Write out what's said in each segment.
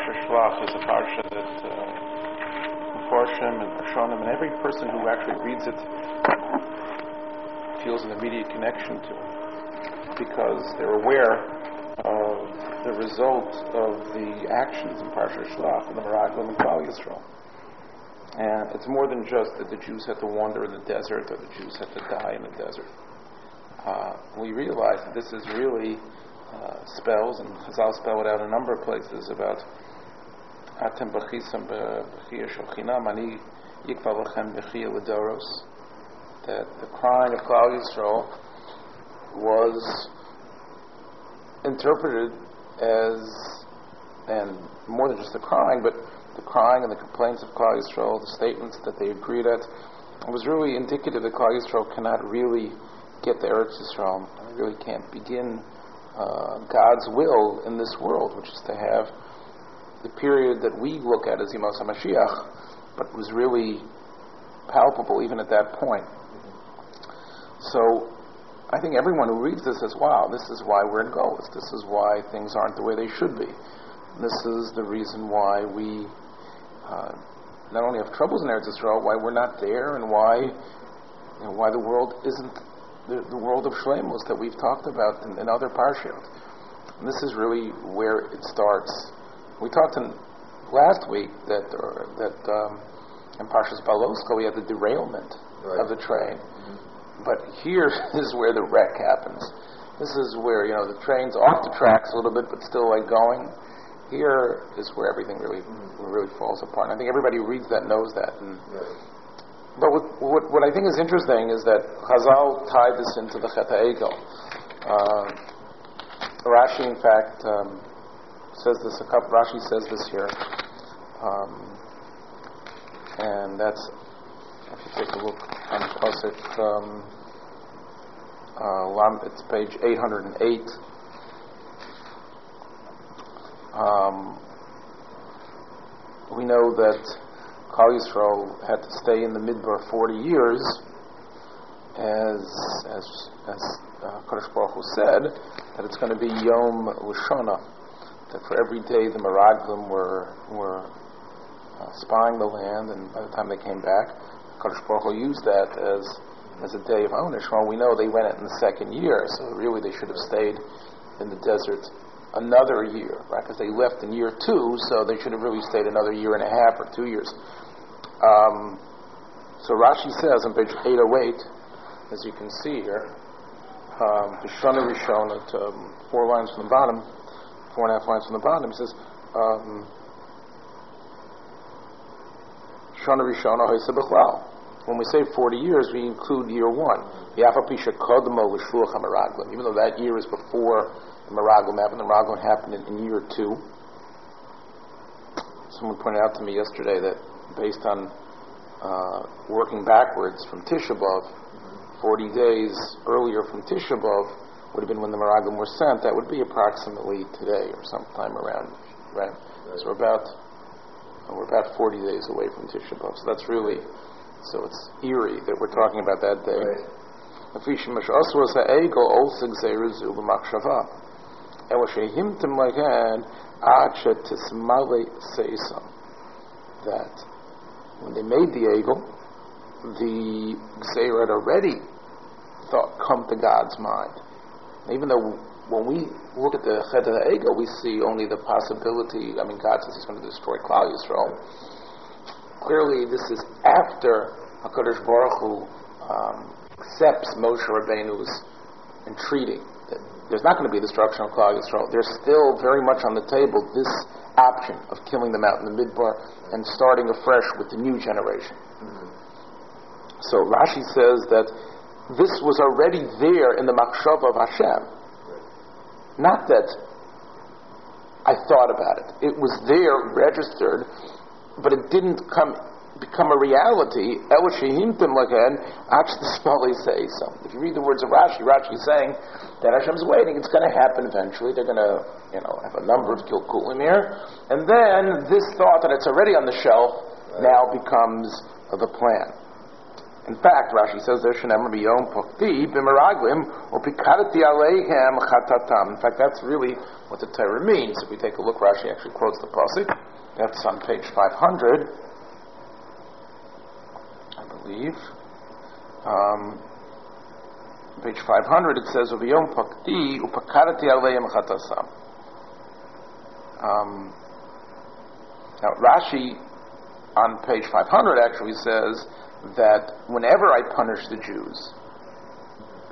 Parsha Shlach is a parsha that uh, and Parshanim and every person who actually reads it feels an immediate connection to it because they're aware of the result of the actions in Parsha Shlach, and the Meraglim and Klal Yisrael. And it's more than just that the Jews had to wander in the desert or the Jews had to die in the desert. Uh, we realize that this is really uh, spells, and Chazal spell it out a number of places about B'chiyah shochinam ani yikval lechem b'chiyah l'doros that the crying of Klal Yisrael was interpreted as, and more than just the crying, but the crying and the complaints of Klal Yisrael, the statements that they agreed at, was really indicative that Klal Yisrael cannot really get to Eretz Yisrael, really can't begin uh, God's will in this world, which is to have the period that we look at as Yemos HaMashiach, but was really palpable even at that point. So I think everyone who reads this says, wow, this is why we're in Golis. This is why things aren't the way they should be. This is the reason why we uh, not only have troubles in Eretz Yisrael, why we're not there, and why you know, why the world isn't the, the world of Shlemos that we've talked about in, in other parshiot. And this is really where it starts. We talked in last week that uh, that um, in Parshas Beha'aloscha we had the derailment right. of the train, mm-hmm. but here is where the wreck happens. This is where you know the train's off the tracks a little bit, but still like going. Here is where everything really mm-hmm. really falls apart. And I think everybody who reads that knows that. And, right but what, what, what, I think is interesting is that Chazal tied this into the Chet Egel. Uh, Rashi, in fact, um, says this. Rashi says this here, um, and that's if you take a look on pasuk. Um, uh, it's page 808. Um, we know that Klal Yisrael had to stay in the Midbar 40 years, as as as uh, Baruch Hu said, that it's going to be Yom Lashona, that for every day the Meraglim were were uh, spying the land, and by the time they came back, Kodesh Baruch Hu used that as as a day of ownership. Well, we know they went it in the second year, so really they should have stayed in the desert another year, right? Because they left in year two, so they should have really stayed another year and a half or two years. Um, so Rashi says on page 808, as you can see here, um, Shana Rishon at um, four lines from the bottom, four and a half lines from the bottom, he says, um, When we say 40 years, we include year one. Even though that year is before the Meraglim happened, the Meraglim happened in, in year two. Someone pointed out to me yesterday that based on uh, working backwards from Tisha B'Av, 40 days earlier from Tisha would have been when the Meraglim were sent. That would be approximately today or sometime around, right? right. So we're about we're about 40 days away from Tisha B'Av. So that's really so it's eerie that we're talking about that day. Right. that when they made the Egel, the had already thought come to God's mind. Even though when we look at the Chet ego, we see only the possibility. I mean, God says He's going to destroy Klal Yisrael. Clearly, this is after Hakadosh Baruch Hu um, accepts Moshe Rabbeinu's entreaty that there's not going to be destruction of Klal Yisrael. There's still very much on the table this option of killing them out in the midbar and starting afresh with the new generation. Mm-hmm. So Rashi says that this was already there in the machshav of Hashem. Not that I thought about it. It was there, registered, but it didn't come become a reality. If you read the words of Rashi, Rashi is saying that Hashem's waiting. It's going to happen eventually. They're going to, you know, have a number of kilkulim here, and then this thought that it's already on the shelf now becomes the plan. In fact, Rashi says there shenem biyom pokti b'meraglim or aleihem chatatam. In fact, that's really what the Torah means. If we take a look, Rashi actually quotes the pasuk. That's on page 500, I believe. Um, page 500 it says v'yom pakti upakadati aleihem chatasam. Um, now Rashi on page 500 actually says that whenever I punish the Jews,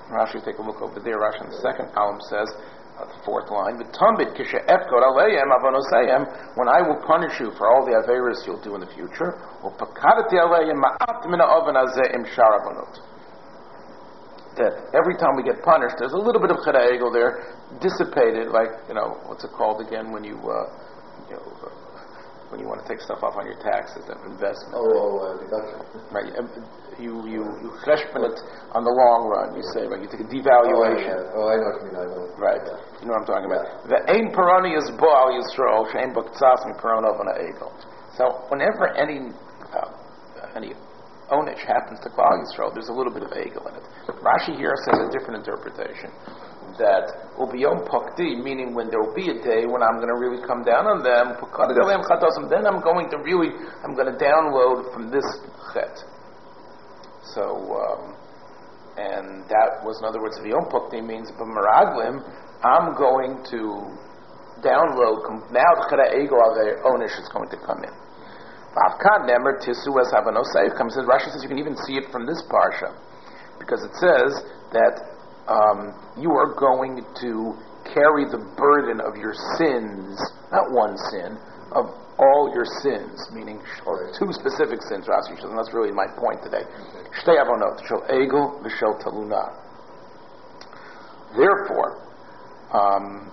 Rashi, take a look over there. Rashi in the second column says, uh, the fourth line, when I will punish you for all the averas you'll do in the future, or pakadati aleim ma'at mina oven azeim sharavonot. that every time we get punished, there's a little bit of chera there, dissipated, like, you know, what's it called again when you, uh, when you want to take stuff off on your taxes of investment. Oh, oh uh, deduction. Right. You you you cheshbon it on the long run. You say right. You take a devaluation. Oh, I, oh, I know what you mean. I know. Right. You know what I'm talking about. The ain parani is baal yisrael shein baktsas mi parano on egel. So whenever any uh, any onage happens to Klal Yisrael, there's a little bit of egel in it. Rashi here says a different interpretation that will be Yom Pakti, meaning when there will be a day when I'm going to really come down on them, then I'm going to really, I'm going to download from this chet. So, um, and that was, in other words, Yom Pakti means B'maraglim, I'm going to download, now Chera Ego Onish is going to come in. Avkan Nemer Tisu as Havanosei comes in. Rashi says you can even see it from this parsha because it says that um, you are going to carry the burden of your sins, not one sin, of all your sins, meaning or two specific sins, and that's really my point today. Therefore, um,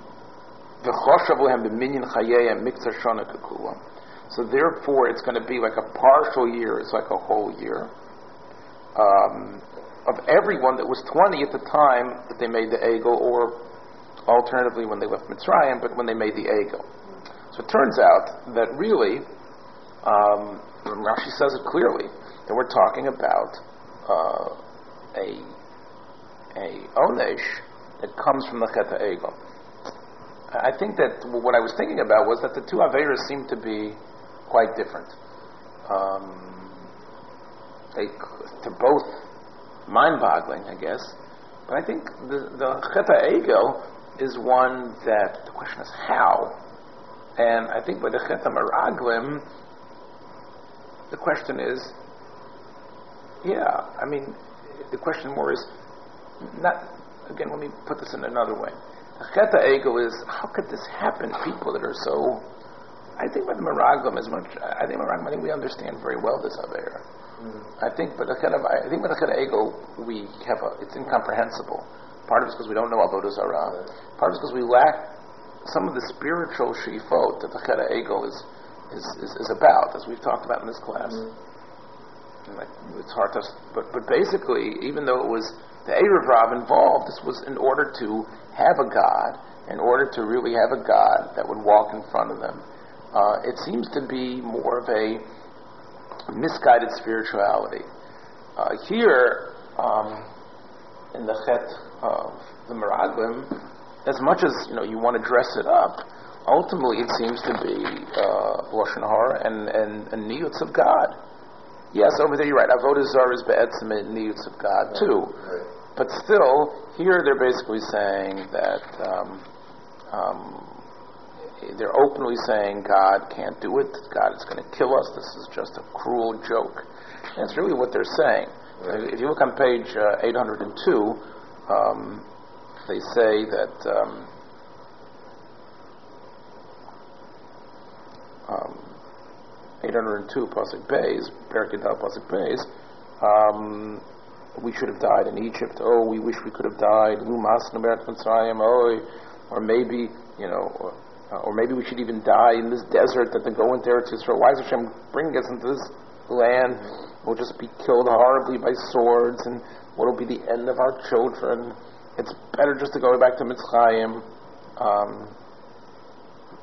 so therefore, it's going to be like a partial year. It's like a whole year. Um, of everyone that was 20 at the time that they made the Egel, or alternatively when they left Mitzrayim, but when they made the Egel. So it turns out that really, um, Rashi says it clearly, that we're talking about uh, a, a Onesh that comes from the Cheta Egel. I think that what I was thinking about was that the two Averas seem to be quite different. Um, they, to both mind-boggling, I guess. But I think the, the Cheta Egel is one that the question is how. And I think by the Cheta Meraglim, the question is, yeah, I mean, the question more is, not, again, let me put this in another way. The Cheta Egel is, how could this happen? People that are so, I think by the Meraglim as much, I think Meraglim, I think we understand very well this Avera. I think, but kind of, I think with the ego, we have a, it's incomprehensible. Part of it's because we don't know avodah zarah. Part of it's because we lack some of the spiritual shifot that the cheda ego is, is, is, is, about, as we've talked about in this class. Mm-hmm. Like, it's hard to, but but basically, even though it was the Erev Rav involved, this was in order to have a God, in order to really have a God that would walk in front of them. Uh, it seems to be more of a misguided spirituality. Uh, here, um, in the Chet of the Meraglim, as much as you know you want to dress it up, ultimately it seems to be uh, Lashon Hara and and, and niyutz of God. Yes, over there you're right. Avodah Zarah is be'etzim and niyutz of God too. But still, here they're basically saying that um, um, they're openly saying God can't do it, God is going to kill us, this is just a cruel joke. And it's really what they're saying. Right. If you look on page uh, 802, um, they say that um, um, 802 Pasuk Bays, Perikidal Pasuk Bays, um, we should have died in Egypt. Oh, we wish we could have died. Lumas Mitzrayim. Oh, or maybe you know, uh, or maybe we should even die in this desert that they go into Eretz Yisrael. Why is Hashem bringing us into this land? We'll just be killed horribly by swords, and what will be the end of our children? It's better just to go back to Mitzrayim. Um,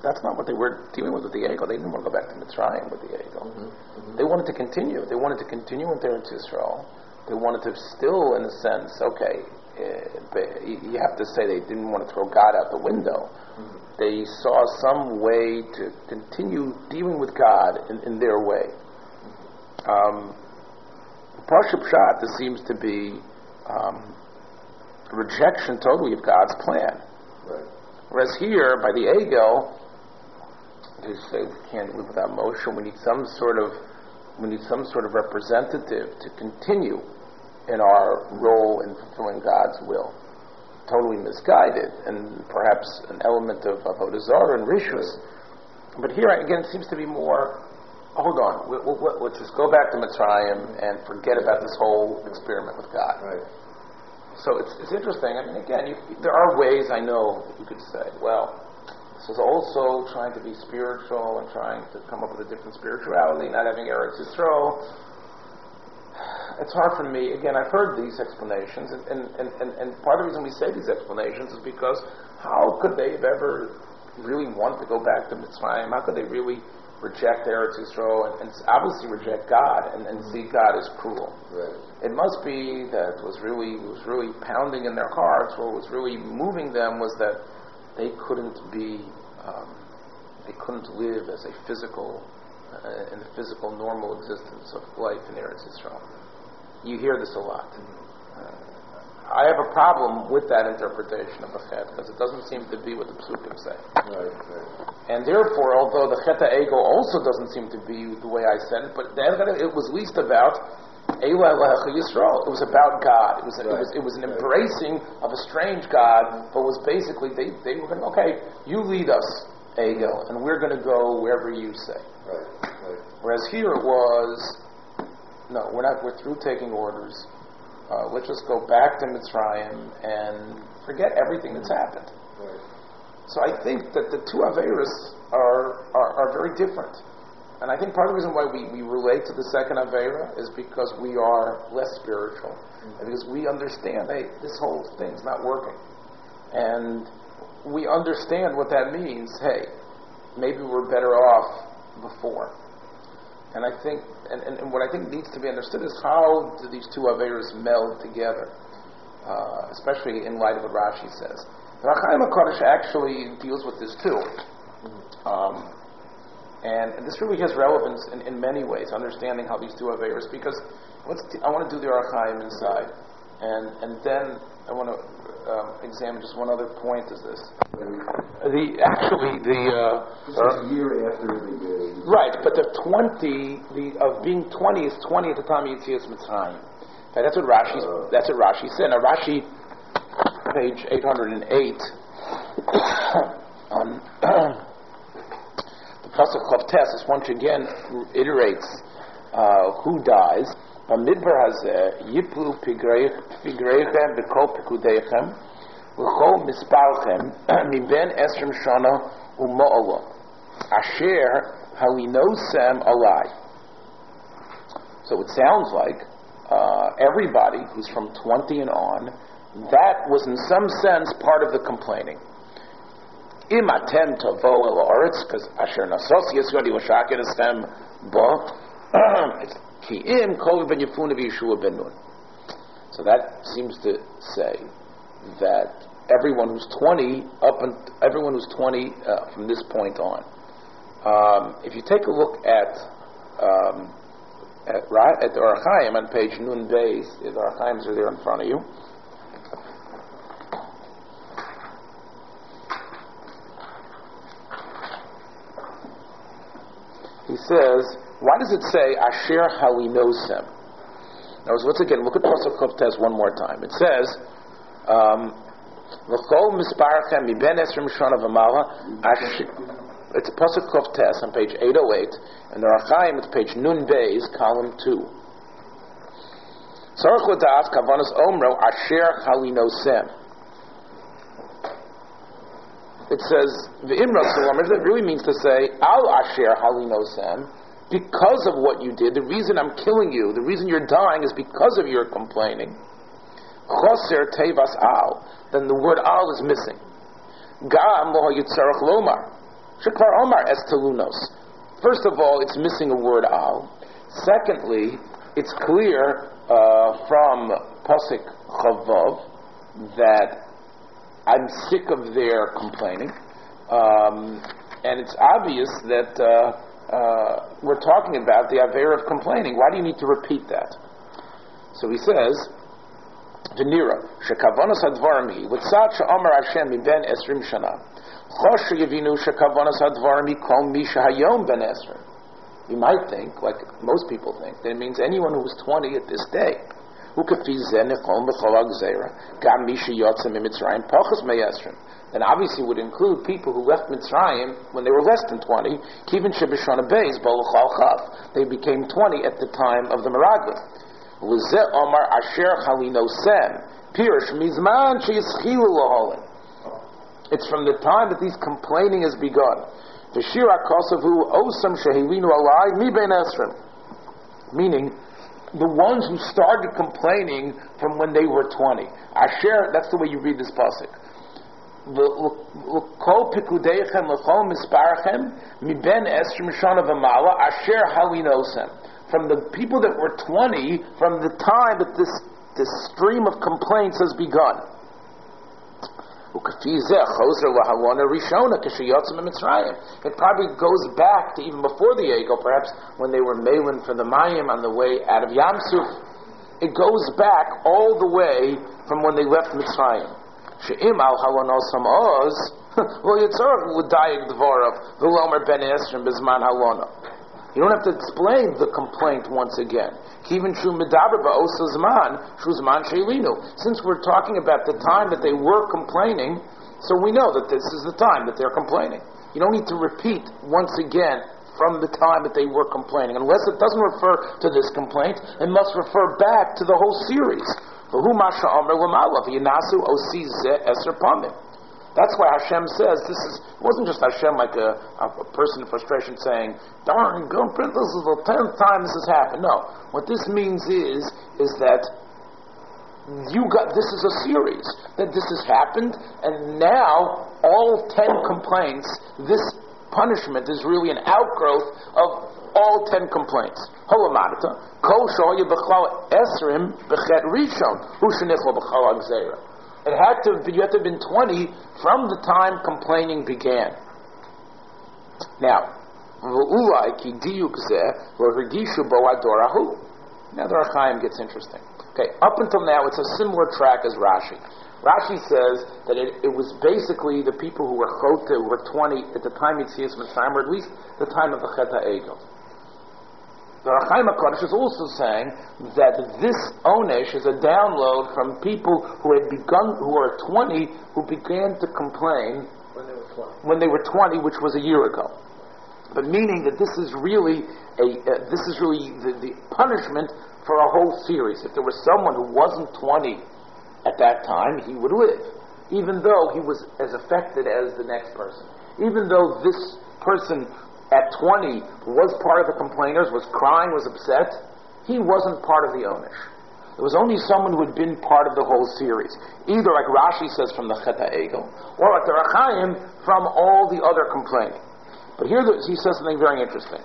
that's not what they were dealing with with the Egel. They didn't want to go back to Mitzrayim with the Egel. Mm-hmm. Mm-hmm. They wanted to continue. They wanted to continue into Eretz Yisrael. They wanted to still, in a sense, okay, uh, you have to say they didn't want to throw God out the window. They saw some way to continue dealing with God in, in their way. Um, Parsha Pshat, this seems to be um, rejection totally of God's plan. Right. Whereas here, by the Egel, they say we can't live without Moshe. We need some sort of we need some sort of representative to continue in our role in fulfilling God's will. Totally misguided, and perhaps an element of Avodah Zarah and Rishus. But here, again, it seems to be more. Hold on, we, we, let's just go back to Mitzrayim and forget about this whole experiment with God. Right. So it's, it's interesting. I mean, again, you, there are ways I know that you could say, well, this is also trying to be spiritual and trying to come up with a different spirituality, not having Eretz Yisrael it's hard for me. Again, I've heard these explanations, and, and, and, and, part of the reason we say these explanations is because how could they have ever really want to go back to Mitzrayim? How could they really reject Eretz Yisrael and, and obviously reject God and, and see God as cruel? Right. It must be that was really was really pounding in their hearts, what was really moving them was that they couldn't be, um, they couldn't live as a physical, uh, in the physical normal existence of life in Eretz Yisrael. You hear this a lot. Uh, I have a problem with that interpretation of the chet because it doesn't seem to be what the psukim say. Right, right. And therefore, although the chet ego also doesn't seem to be the way I said it, but it was least about Eila Yisrael. It was about God. It was, right. it was, it was an embracing of a strange God, but was basically, they, they were going, okay, you lead us, ego, and we're going to go wherever you say. Right, right. Whereas here it was, no, we're not. We're through taking orders. Uh, let's just go back to Mitzrayim and forget everything that's happened. Right. So I think that the two Averas are, are, are very different. And I think part of the reason why we, we relate to the second Avera is because we are less spiritual. Mm-hmm. And because we understand, hey, this whole thing's not working. And we understand what that means. Hey, maybe we're better off before. And I think, and, and, and, what I think needs to be understood is how do these two Averas meld together, uh, especially in light of what Rashi says. Ohr HaChaim HaKadosh actually deals with this too. Um, and, and, this really has relevance in, in many ways, understanding how these two Averas, because t- I want to do the Ohr HaChaim inside. And, and then I want to um, examine just one other point is this. The actually the uh, a year after the right, but the twenty the of being twenty is twenty at the time of Yitzias Mitzrayim. That's what Rashi uh, that's what Rashi said. Now Rashi, page eight hundred and eight. um, the pasuk of Tes once again iterates uh, who dies. במדבר הזה יפלו פגריכם בכל פקודיכם וכל מספרכם מבין עשרים שנה ומעלה אשר הלינוסם עלי. So it sounds like uh, everybody who's from 20 and on, that was in some sense part of the complaining. Im atem tavo el oretz, because asher nasos yisgodi l'shakir estem bo, Ki im kol. So that seems to say that everyone who's 20 up and everyone who's 20 uh, from this point on. Um, if you take a look at um, at, right, at the Ohr HaChaim on page Nun Beis, the Arachaims are there in front of you. He says, why does it say Asher Halinosem? Now, let's again look at Pasuk Test one more time. It says, um, It's Pasuk Test on page 808, and the Ohr HaChaim it's page Nun Beis, column 2. Tzarech l'das kavanas omro Asher Halinosem. It says, V'imra that really means to say, Al Asher Halinosem, because of what you did. The reason I'm killing you, the reason you're dying is because of your complaining. Choser tevas al. Then the word al is missing. Gam lo yitzarach lomar. Shekvar omar es. First of all, it's missing a word al. Secondly, it's clear uh, from Pasik Chavav that I'm sick of their complaining. Um, and it's obvious that uh, uh, we're talking about, the Aver of complaining. Why do you need to repeat that? So he says, Denira, Shekavonas Advarim with Witzat Sha'amar Hashem Ben Esrim Shana, Chosh Yevinu Shekavonas Advarim Kol Misha Hayom Ben Esrim. You might think, like most people think, that it means anyone who was 20 at this day. Who could feel zenich zera? Gam misha yotzim imitzrayim pachas meyesrim. Then obviously would include people who left Mitzrayim when they were less than 20, kivin shebishana beis bolachal chaf. They became 20 at the time of the Meraglim. Omar asher pirush mizman. It's from the time that these complaining has begun. V'shira kosavu osam shehilinu alai mi esrim. Meaning, the ones who started complaining from when they were 20. Asher, that's the way you read this pasuk. L'kol pikudeichem l'chol misparachem miben esrim shana v'mala asher halinosem. From the people that were 20, from the time that this, this stream of complaints has begun. It probably goes back to even before the Ego, perhaps when they were Malin for the Mayim on the way out of Yamsuf. It goes back all the way from when they left Mitzrayim. She'im al halonosam oz, well, Yitzhak would die of Dvorav, V'lomer ben Esrim bizman halona. You don't have to explain the complaint once again. Since we're talking about the time that they were complaining, so we know that this is the time that they're complaining. You don't need to repeat once again from the time that they were complaining. Unless it doesn't refer to this complaint, it must refer back to the whole series. That's why Hashem says this is. It wasn't just Hashem like a, a, person in frustration saying, "Darn, go print this is the tenth time this has happened." No, what this means is is that you got this is a series that this has happened, and now all ten complaints. This punishment is really an outgrowth of all ten complaints. Holamarta, kol shoya esrim b'chet rishon hu shenichlo b'chal agzera. It had to you had to have been 20 from the time complaining began. Now, now the Ohr HaChaim gets interesting. Okay, up until now it's a similar track as Rashi. Rashi says that it, it was basically the people who were chota, who were 20 at the time Yitzias Mitzrayim, or at least the time of the Cheta Egel. The Ohr HaChaim HaKadosh is also saying that this Onesh is a download from people who had begun, who were 20, who began to complain When they were 20. when they were 20, which was a year ago. But meaning that this is really a, uh, this is really the, the punishment for a whole series. If there was someone who wasn't 20 at that time, he would live, even though he was as affected as the next person. Even though this person at 20 was part of the complainers, was crying, was upset, he wasn't part of the Onish. It was only someone who had been part of the whole series. Either, like Rashi says, from the Cheta Egel, or like the Ohr HaChaim, from all the other complaining. But here he says something very interesting.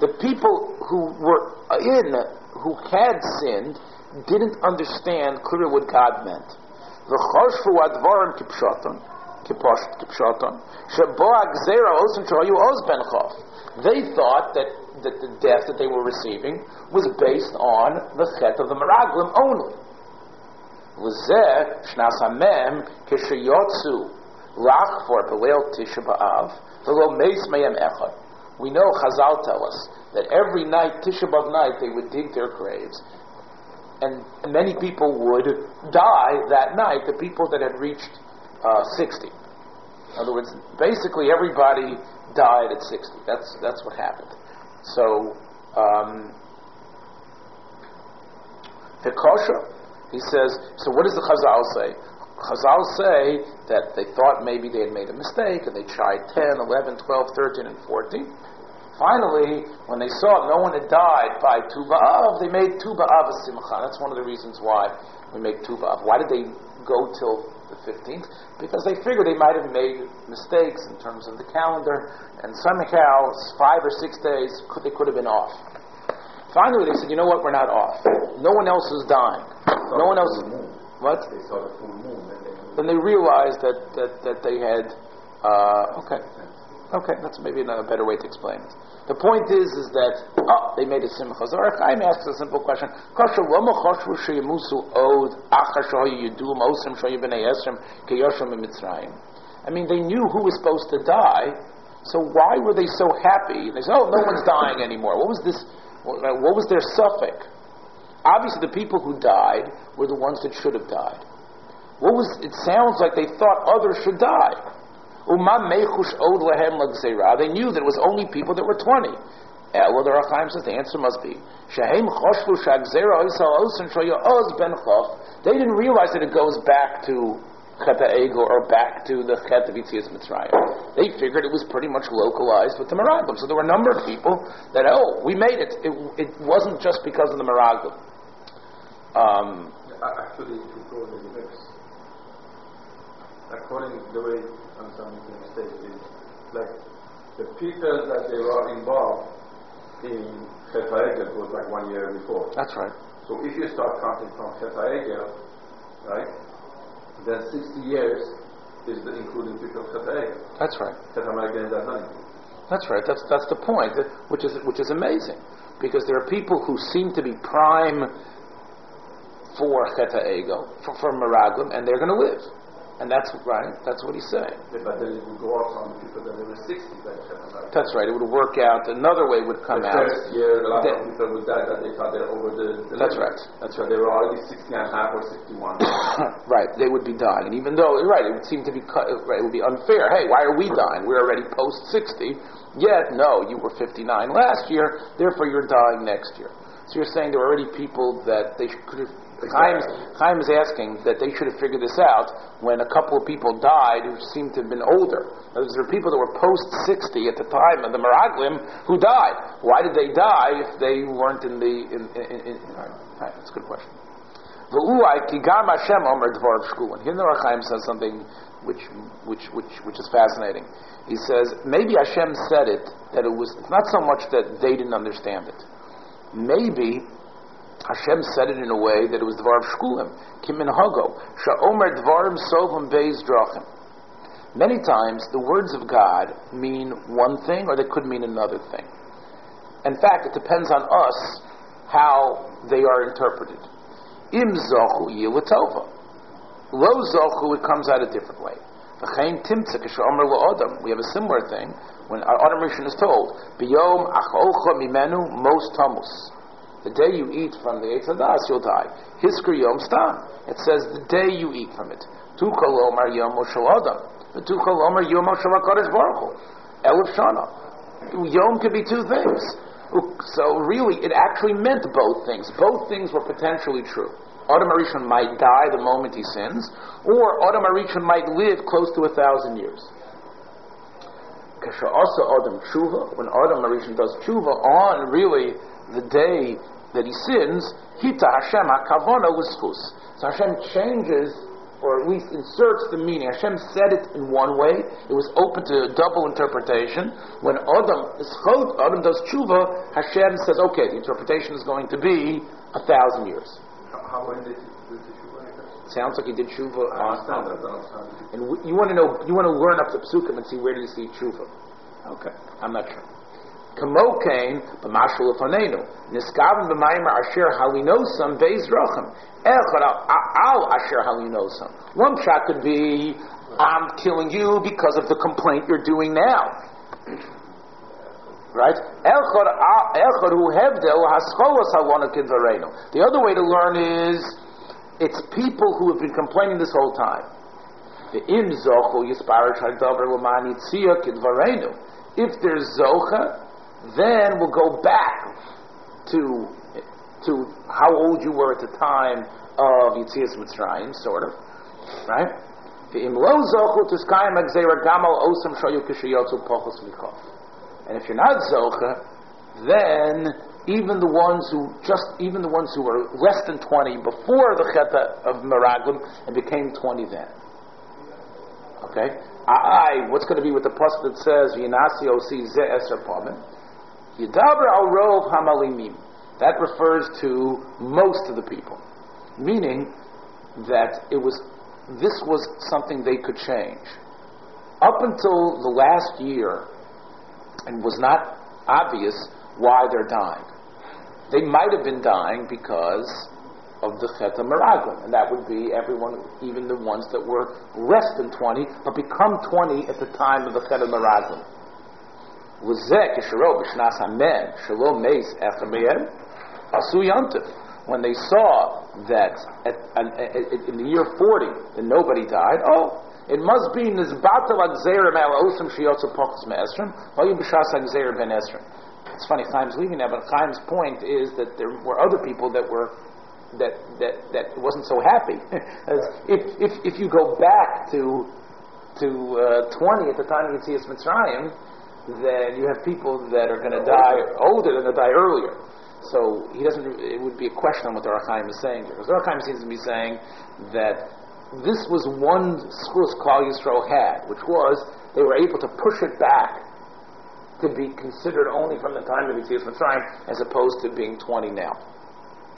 The people who were in, who had sinned, didn't understand clearly what God meant. Advarim kipshaton, shebo agzera osin shoyu oz ben. They thought that, that the death that they were receiving was based on the chet of the meraglim only. L'zeh shnas hamem kishayotzu lach for beleil tisha b'av v'lo meis meyem echad. We know Chazal tell us that every night, Tisha B'av night, they would dig their graves, and many people would die that night. The people that had reached uh, sixty. In other words, basically everybody died at sixty. That's that's what happened. So um, the kosher, he says. So what does the Chazal say? Chazal say that they thought maybe they had made a mistake and they tried 10, 11, 12, 13, and 14. Finally, when they saw no one had died by Tu they made Tu a Simcha. That's one of the reasons why we make Tu. Why did they go till 15th because they figured they might have made mistakes in terms of the calendar, and somehow five or six days could, they could have been off. Finally, they said, you know what, we're not off. No one else is dying. No one else. What? They saw the full moon, Then they realized that, that, that they had. Uh, okay. Okay, that's maybe a better way to explain it. The point is, is that oh, they made a simcha. Chaim asks a simple question: Kasher lama chashvu sheyemusu od achar yidum osim shoyu b'nei esrim keyoshim Mitzrayim. I mean, they knew who was supposed to die, so why were they so happy? They said, "Oh, no one's dying anymore." What was this? What what was their suffix? Obviously, the people who died were the ones that should have died. What was? It sounds like they thought others should die. They knew that it was only people that were 20. Yeah, well, the Ohr HaChaim says the answer must be. They didn't realize that it goes back to Chet Egel or back to the Chet of Mitzrayim. They figured it was pretty much localized with the Meraglim. So there were a number of people that, oh, we made it. It, it wasn't just because of the Meraglim. Um, Actually, to go the. According to the way Sorry, making is like the people that they were involved in HaEgel was like one year before. that's right. So if you start counting from HaEgel, right, then 60 years is the including people of. That's right. Chet HaMagden does not include. That's right. That's that's the point, which is which is amazing, because there are people who seem to be prime for Cheta Ego, for, for Meraglim, and they're going to live, and that's right. That's what he's saying. But then it will go off on the people that they were 60 by Chet That's right. It would work out. Another way would come the out. first year, a lot that- of people would die that they thought they were over the, the That's limit. right. That's So right. they were already 60 and a half or 61. right, they would be dying. And even though, right, it would seem to be, cut, right, it would be unfair. Hey, why are we dying? We're already post 60. Yet, no, you were 59 last year, therefore you're dying next year. So you're saying there were already people that they could have. Chaim, Chaim is asking that they should have figured this out when a couple of people died who seemed to have been older. There were people that were post 60 at the time of the Meraglim who died. Why did they die if they weren't in the. In, in, in, all right, all right, that's a good question. Here the Ohr HaChaim says something which, which, which, which is fascinating. He says, maybe Hashem said it, that it was, it's not so much that they didn't understand it. Maybe Hashem said it in a way that it was dvar shkulim. Kimin hago. Sha'omer dvarim sovim beis drachim. Many times, the words of God mean one thing, or they could mean another thing. In fact, it depends on us how they are interpreted. Im zochu yilatova. Lo zochu, it comes out a different way. We have a similar thing when our Rishon is told, B'yom ach'ocha mimenu mos tamus. The day you eat from the Eitz Hadas, you'll die. Hisker yom stam. It says the day you eat from it. Tu yom shel adam. Tu kolomar yom shel HaKadosh Baruch Hu. Elif shana. Yom could be two things. So really, it actually meant both things. Both things were potentially true. Adam might die the moment he sins, or Adam might live close to a thousand years. Kasha also Adam tshuva, when Adam does tshuva on really the day that he sins, Hita Hashem HaKavona L'schus. So Hashem changes, or at least inserts the meaning. Hashem said it in one way. It was open to a double interpretation. When Adam is chod, Adam does tshuva, Hashem says, okay, the interpretation is going to be a thousand years. How when did you do the Shuvah? I guess? Sounds like he did tshuva I on, understand that, I understand and w- you want to know, you want to learn up the psukim and see where do you see tshuva. Okay, I'm not sure. Kamo kain b'mashul lefanenu niskaven b'maymer asher halinosam beis rochem echad al asher halinosam. One shot could be, I'm killing you because of the complaint you're doing now. Right? Echad hu hevdel hascholos halona kidvarenu. The other way to learn is, it's people who have been complaining this whole time. The. If there's zocha, then we'll go back to to how old you were at the time of Yitzias Mitzrayim, sort of, right? And if you're not zocha, then even the ones who just even the ones who were less than 20 before the cheta of Meraglim and became 20 then. Okay? I, what's going to be with the pasuk that says Yinasi Osi Ze Eser? Yidaber al Rov Hamalimim. That refers to most of the people, meaning that it was this was something they could change. Up until the last year, and was not obvious why they're dying. They might have been dying because of the Chet Meraglim, and that would be everyone, even the ones that were less than 20, but become 20 at the time of the Chet Meraglim. When they saw that at, at, in the year 40 that nobody died, oh, it must be nizbatel agzerim al esrim. It's funny, Chaim's leaving now, but Chaim's point is that there were other people that were that that that wasn't so happy. if if if you go back to to uh, 20 at the time you see Yetzias Mitzrayim, then you have people that are going to die older than they die earlier. So he doesn't. It would be a question on what the Ohr HaChaim is saying here, because the Ohr HaChaim seems to be saying that this was one schus Klal Yisrael had, which was they were able to push it back to be considered only from the time of Yetzias Mitzrayim, as opposed to being 20 now.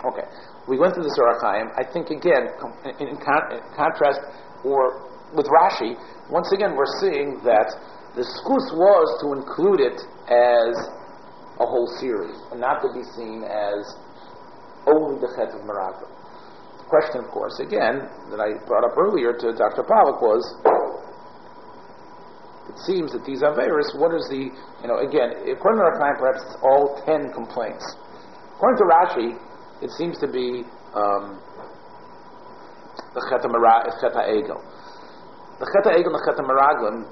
Okay, we went through this Ohr HaChaim. I think again, in, in, con- in contrast or with Rashi, once again we're seeing that the schus was to include it as a whole series, and not to be seen as only the Chet of Meraglim The question, of course, again, that I brought up earlier to Dr. Pavlik was it seems that these Averis, what is the, you know, again, according to our time, perhaps it's all ten complaints. According to Rashi, it seems to be um, the Cheta Egel. The Cheta Egel and the Cheta Meraglim,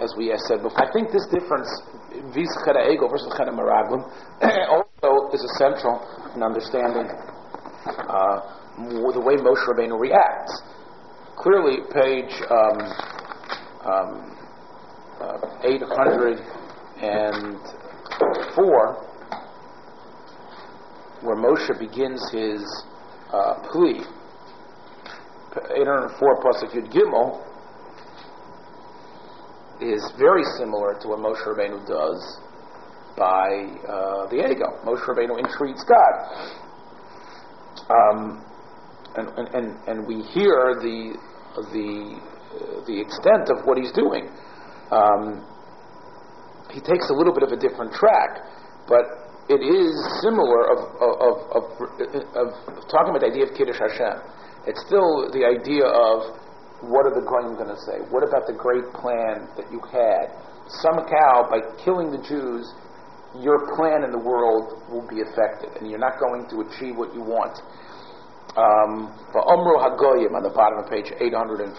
as we said before, I think this difference, vis Cheta Egel versus Cheta Meraglim, also is essential in understanding. Uh, the way Moshe Rabbeinu reacts. Clearly, page um, um, uh, 804, where Moshe begins his uh, plea, 804 plus a Yud Gimel, is very similar to what Moshe Rabbeinu does by uh, the ego. Moshe Rabbeinu entreats God. Um, and, and, and we hear the, the, uh, the extent of what he's doing. Um, he takes a little bit of a different track, but it is similar of, of, of, of, talking about the idea of Kiddush Hashem. It's still the idea of what are the Goyim going to say? What about the great plan that you had? Somehow, by killing the Jews, your plan in the world will be affected, and you're not going to achieve what you want um, Omru Hagoyim on the bottom of page 804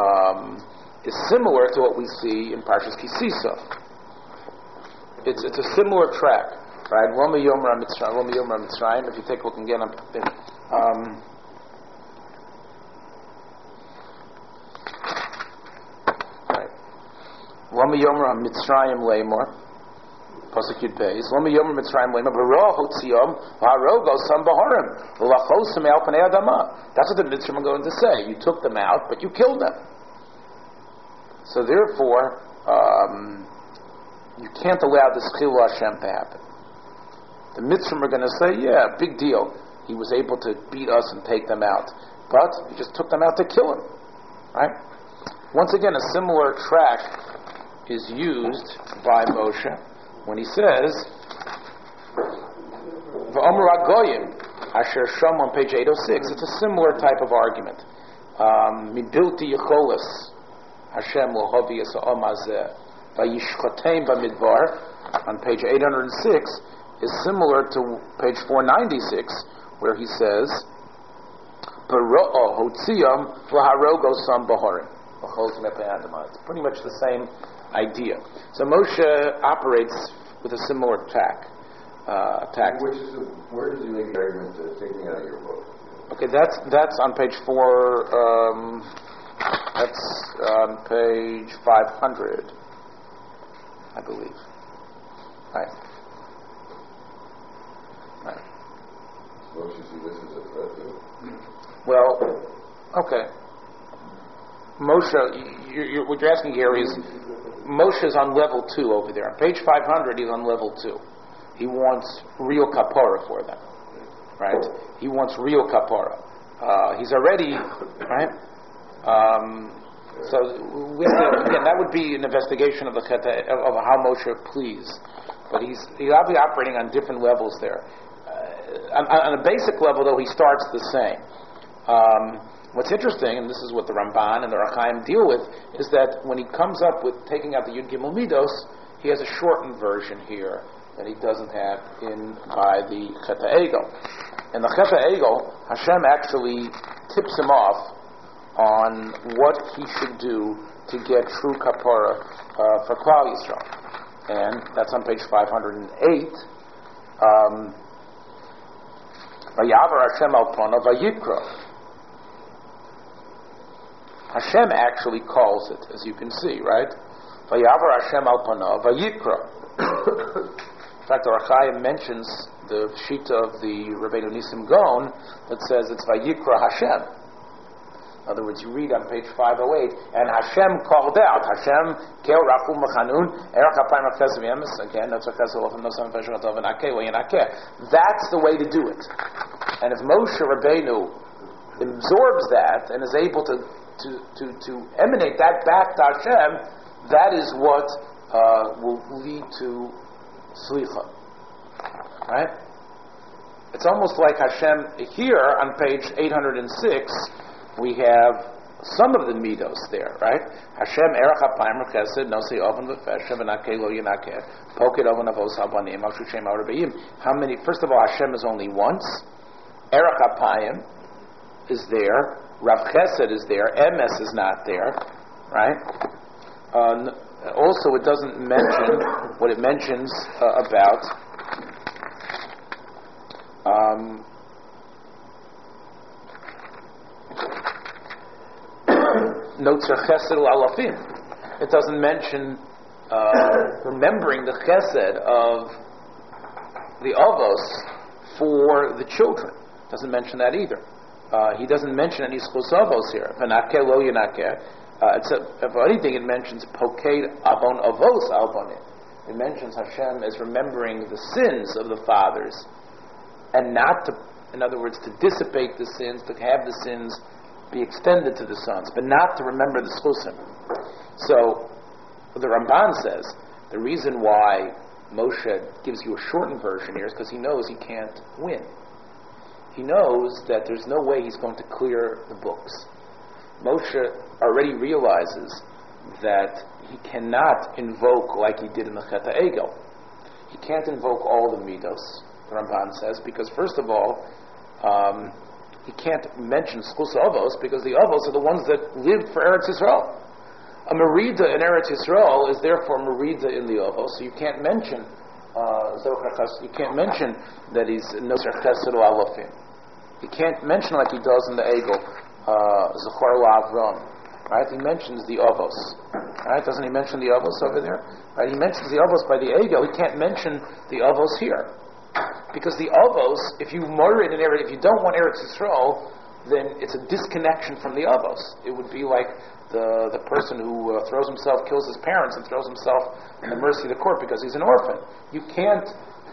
um, is similar to what we see in Parshas Kisisa. It's, it's a similar track, right? Roma Yomra Mitzrayim, Roma Yomra Mitzrayim. If you take a look again, um, Roma Yomra Mitzrayim Lamor. Lama Yom Mitzrayim Hotziyom Harogo Sam Lachosim Adama. That's what the Mitzrayim are going to say. You took them out, but you killed them. So therefore, um, you can't allow this Chil Hashem to happen. The Mitzrayim are going to say, yeah, big deal. He was able to beat us and take them out. But he just took them out to kill him. Right? Once again, a similar track is used by Moshe when he says, V'omer Agoyim, Asher Shom on page 806, it's a similar type of argument. Um, Mibilti Yecholis, Hashem Lohovi Yisa'om Azeh, Vayishchoteim Bamidbar, on page 806, is similar to page 496, where he says, Baro'o Hotziyam V'harogo Sam. It's pretty much the same idea. So Moshe operates with a similar tack. Uh, tact. Which is the, where does he make the argument to take me out of your book? Okay, that's that's on page four. Um, that's on page five hundred, I believe. Right. Right. Moshe see this as a threat too. Well, okay. Moshe, you're, you're, what you're asking here is Moshe is on level two over there. On page 500, he's on level two. He wants real kapara for them, right? He wants real kapara. Uh, he's already, right? Um, so again, that would be an investigation of the cheta, of, of how Moshe pleased. But he's he's obviously operating on different levels there. Uh, on, on, a basic level, though, he starts the same. Um, what's interesting, and this is what the Ramban and the Ohr HaChaim deal with, is that when he comes up with taking out the Yud Gimel Midos, he has a shortened version here that he doesn't have in by the Cheta Egel. In the Cheta Egel, Hashem actually tips him off on what he should do to get true kapara uh, for Klal Yisrael, and that's on page 508. Um, Hashem al vayikra. Hashem actually calls it, as you can see, right? Vayavar Hashem al vayikra. In fact, the Ohr HaChaim mentions the sheet of the Rabbeinu Nisim Gaon that says it's Vayikra Hashem. In other words, you read on page 508, and Hashem called out, Hashem, Kel Rachum Machanun, Erach Apayim Achezim Yemes, again, that's That's the way to do it. And if Moshe Rabbeinu absorbs that and is able to, to, to, to emanate that back to Hashem, that is what uh, will lead to Slicha. Right? It's almost like Hashem, here on page 806, we have some of the midos there, right? Hashem erach apayim chesed nosi oven v'feshem v'nakeh lo yinakeh poket oven avos habanim akshu shem How many? First of all, Hashem is only once. Erach apayim is there. Rav Chesed is there. Emes is not there, right? Uh, also, it doesn't mention what it mentions uh, about. Um, notes of chesed alafim. It doesn't mention uh, remembering the chesed of the avos for the children. It doesn't mention that either. Uh, he doesn't mention any schus avos here. V'nakeh lo uh, if anything, it mentions poked avon avos albonim. It mentions Hashem as remembering the sins of the fathers, and not to, in other words, to dissipate the sins, to have the sins be extended to the sons, but not to remember the schusim. So, the Ramban says the reason why Moshe gives you a shortened version here is because he knows he can't win. He knows that there's no way he's going to clear the books. Moshe already realizes that he cannot invoke like he did in the Cheta Egel. He can't invoke all the midos, the Ramban says, because first of all, um, he can't mention Schus Avos because the Avos are the ones that lived for Eretz Yisrael. A Merida in Eretz Yisrael is therefore Merida in the Avos, so you can't mention uh, you can't mention that he's Nozer Chesed Alofim. You can't mention like he does in the Egel, uh, Zechor Lavron. Right? He mentions the Avos. Right? Doesn't he mention the Avos over there? Right? He mentions the Avos by the Egel. He can't mention the Avos here. Because the Avos, if you moderate an area, if you don't want Eretz Yisrael, then it's a disconnection from the Avos. It would be like the, the person who uh, throws himself, kills his parents, and throws himself in the mercy of the court because he's an orphan. You can't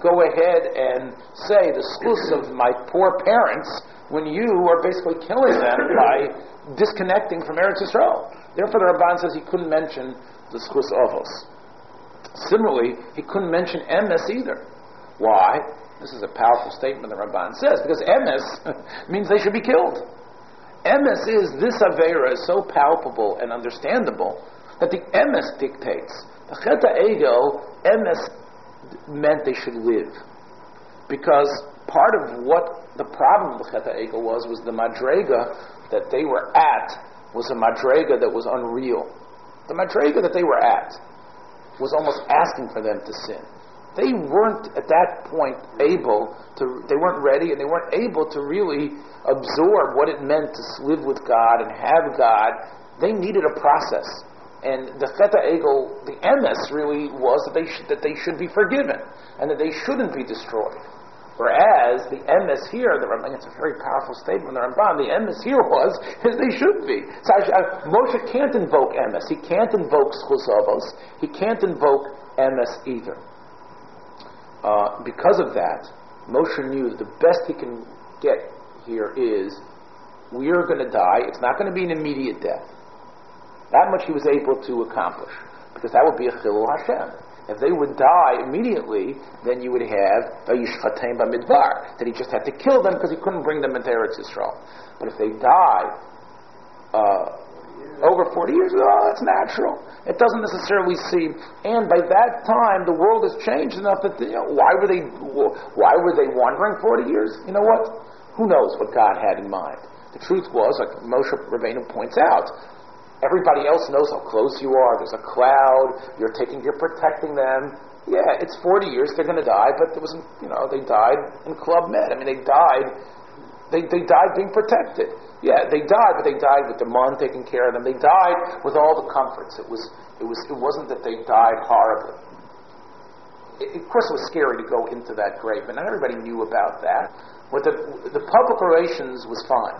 go ahead and say the schus of my poor parents when you are basically killing them by disconnecting from Eretz Yisrael. Therefore, the Ramban says he couldn't mention the Schus Avos. Similarly, he couldn't mention MS either. Why? This is a powerful statement the Ramban says, because MS means they should be killed. MS is, this Avera is so palpable and understandable that the MS dictates. The Cheta Egel, Emes meant they should live. Because part of what the problem with Cheta Egel was, was the Madrega that they were at was a Madrega that was unreal. The Madrega that they were at was almost asking for them to sin. They weren't at that point able to, they weren't ready and they weren't able to really absorb what it meant to live with God and have God. They needed a process. And the Cheta Egel, the emes really was that they, sh- that they should be forgiven and that they shouldn't be destroyed. Whereas the emes here, the Ramban, it's a very powerful statement. The Ramban, the emes here was is they should be. So uh, Moshe can't invoke emes. He can't invoke schuzavos. He can't invoke emes either. Uh, because of that, Moshe knew the best he can get here is we are going to die. It's not going to be an immediate death. That much he was able to accomplish because that would be a chilul Hashem. If they would die immediately, then you would have a Vayishchatem Bamidbar, that he just had to kill them because he couldn't bring them into Eretz Yisrael. But if they die uh, over 40 years, oh, that's natural. It doesn't necessarily seem, and by that time, the world has changed enough that, you know, why were they, why were they wandering 40 years? You know what? Who knows what God had in mind? The truth was, like Moshe Rabbeinu points out, Everybody else knows how close you are. There's a cloud. You're taking, you're protecting them. Yeah, it's 40 years. They're going to die, but there was, you know, they died in Club Med. I mean, they died. They, they died being protected. Yeah, they died, but they died with the mom taking care of them. They died with all the comforts. It was, it was, it wasn't that they died horribly. It, of course, it was scary to go into that grave, but not everybody knew about that. What the, the public relations was fine.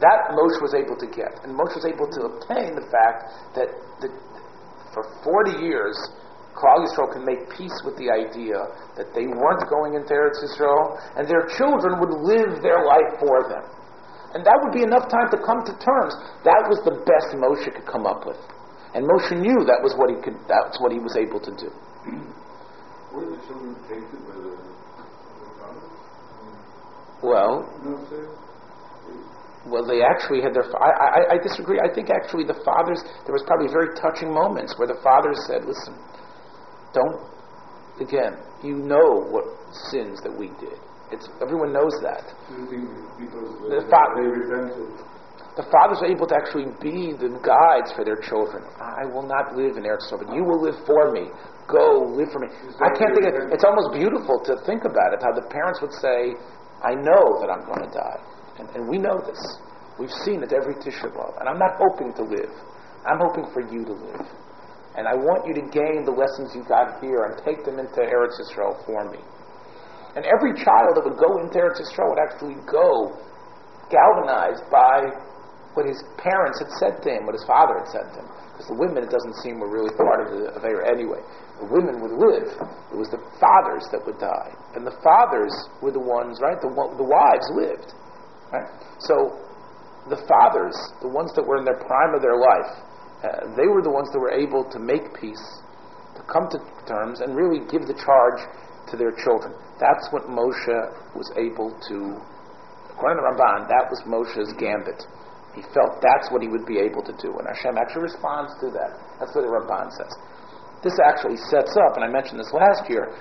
That Moshe was able to get. And Moshe was able to obtain the fact that the, for 40 years, Klal Yisrael can make peace with the idea that they weren't going into Eretz Yisrael, and their children would live their life for them. And that would be enough time to come to terms. That was the best Moshe could come up with. And Moshe knew that was what he could, that's what he was able to do. Were the children tainted by the, Well, no, well, they actually had their. I, I, I disagree. I think actually the fathers. There was probably very touching moments where the fathers said, "Listen, don't." Again, you know what sins that we did. It's everyone knows that. The fa- they? The fathers are able to actually be the guides for their children. I will not live in Eretz but you will live for me. Go live for me. I can't think of It's almost beautiful to think about it. How the parents would say, "I know that I'm going to die." And, and we know this. We've seen it every Tisha B'Av. And I'm not hoping to live. I'm hoping for you to live. And I want you to gain the lessons you got here and take them into Eretz Yisrael for me. And every child that would go into Eretz Yisrael would actually go galvanized by what his parents had said to him, what his father had said to him. Because the women, it doesn't seem, were really part of the Avera anyway. The women would live. It was the fathers that would die. And the fathers were the ones, right? The, the wives lived. Right? So the fathers, the ones that were in their prime of their life, uh, they were the ones that were able to make peace, to come to terms, and really give the charge to their children. That's what Moshe was able to, according to Ramban, that was Moshe's gambit. He felt that's what he would be able to do, and Hashem actually responds to that. That's what the Ramban says. This actually sets up, and I mentioned this last year,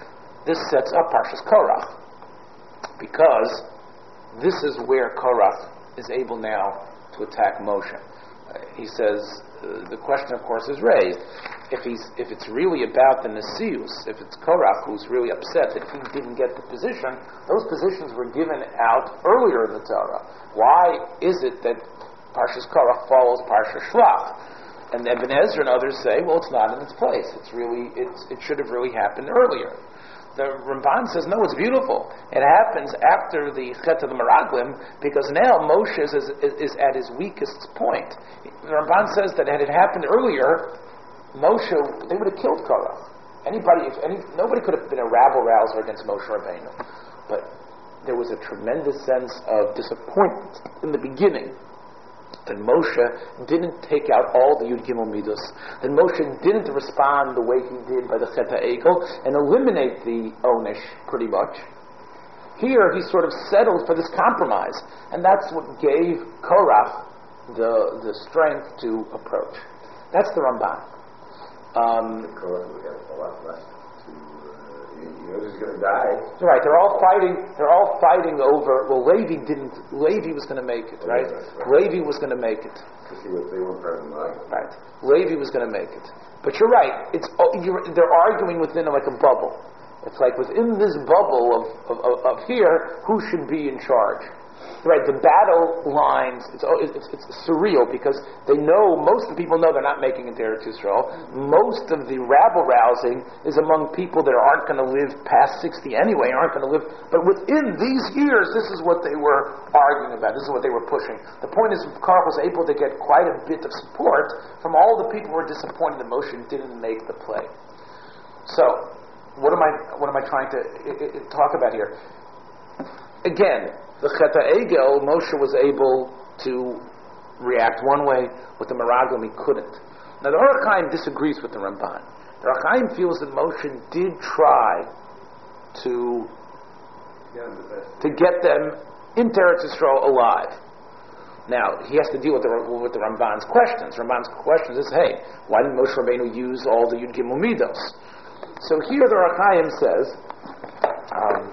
this sets up Parshas Korach, because this is where Korach is able now to attack Moshe. Uh, he says, uh, the question, of course, is raised. If, he's, if it's really about the Nasius, if it's Korach who's really upset that he didn't get the position, those positions were given out earlier in the Torah. Why is it that Parshas Korach follows Parshas Shlach? And Ibn Ezra and others say, well, it's not in its place. It's really, it's, it should have really happened earlier. The Ramban says, no, it's beautiful. It happens after the Chet of the Meraglim because now Moshe is, is, is, at his weakest point. The Ramban says that had it happened earlier, Moshe, they would have killed Korah. Anybody, any, nobody could have been a rabble rouser against Moshe Rabbeinu. But there was a tremendous sense of disappointment in the beginning that Moshe didn't take out all the Yud Gimel Midos, that Moshe didn't respond the way he did by the Cheta Egel and eliminate the Onish pretty much. Here he sort of settled for this compromise, and that's what gave Korach the, the strength to approach. That's the Ramban. Um, Korach would have a lot less you know he's going to die. Right. They're all fighting. They're all fighting over. Well, Levi didn't. Levi was going to make it. Oh, right. right. Levi was going to make it. Because he was, they were part of the Right. Levi was going to make it. But you're right. It's oh, you're, they're arguing within like a bubble. It's like within this bubble of, of, of, of here, who should be in charge? Right, the battle lines, oh, it's, it's, it's, surreal because they know, most of the people know they're not making it to Eretz Yisrael. Most of the rabble rousing is among people that aren't going to live past 60 anyway, aren't going to live, but within these years, this is what they were arguing about, this is what they were pushing. The point is, Korach was able to get quite a bit of support from all the people who were disappointed that Moshe didn't make the play. So, what am I, what am I trying to I, I, talk about here? Again, the Cheta Egel, Moshe was able to react one way, with the Meraglim he couldn't. Now the Ohr disagrees with the Ramban. The Ohr feels that Moshe did try to to get them into Eretz Yisrael alive. Now he has to deal with the with the Ramban's questions. Ramban's questions is, hey, why didn't Moshe Rabbeinu use all the Yud Gimel? So here the Ohr says, um,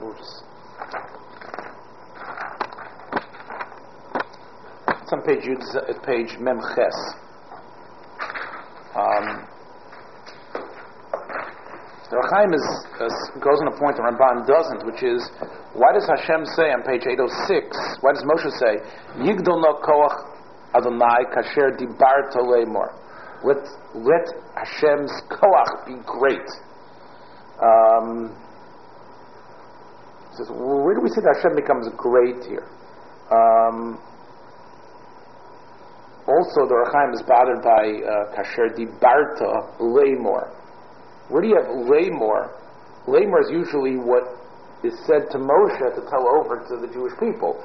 we'll just It's on page Yud, page Mem Ches. Um, the Ohr HaChaim is, goes on a point the Ramban doesn't, which is why does Hashem say on page 806? Why does Moshe say Yigdol no koach Adonai kasher dibar lemor? Let let Hashem's koach be great. Um, says, where do we see that Hashem becomes great here? Um, also, the Ohr HaChaim is bothered by uh, kasher dibarta leimor. Where do you have leimor? Leimor is usually what is said to Moshe to tell over to the Jewish people.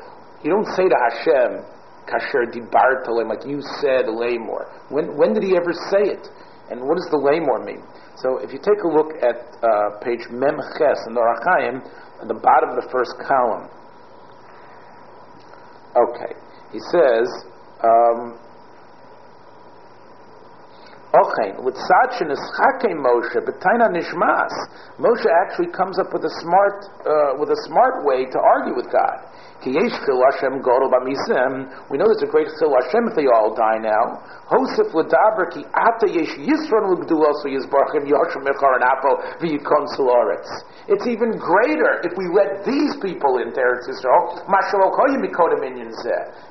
You don't say to Hashem, kasher dibarta leimor, like you said leimor. When, when did he ever say it? And what does the leimor mean? So if you take a look at uh, page Mem Ches in the Ohr at the bottom of the first column, okay, he says, um, Ochein, with such an ischake Moshe, betaina nishmas, Moshe actually comes up with a smart, uh, with a smart way to argue with God. Ki yesh chil Hashem goro we know there's a great chil Hashem if they all die now. Hosef l'daber ki ata yesh yisron l'gdulos v'yizbarchim yoshem mechar and apo v'yikon soloretz. It's even greater if we let these people into Eretz Yisrael, mashal okoyim mikodim inyan zeh.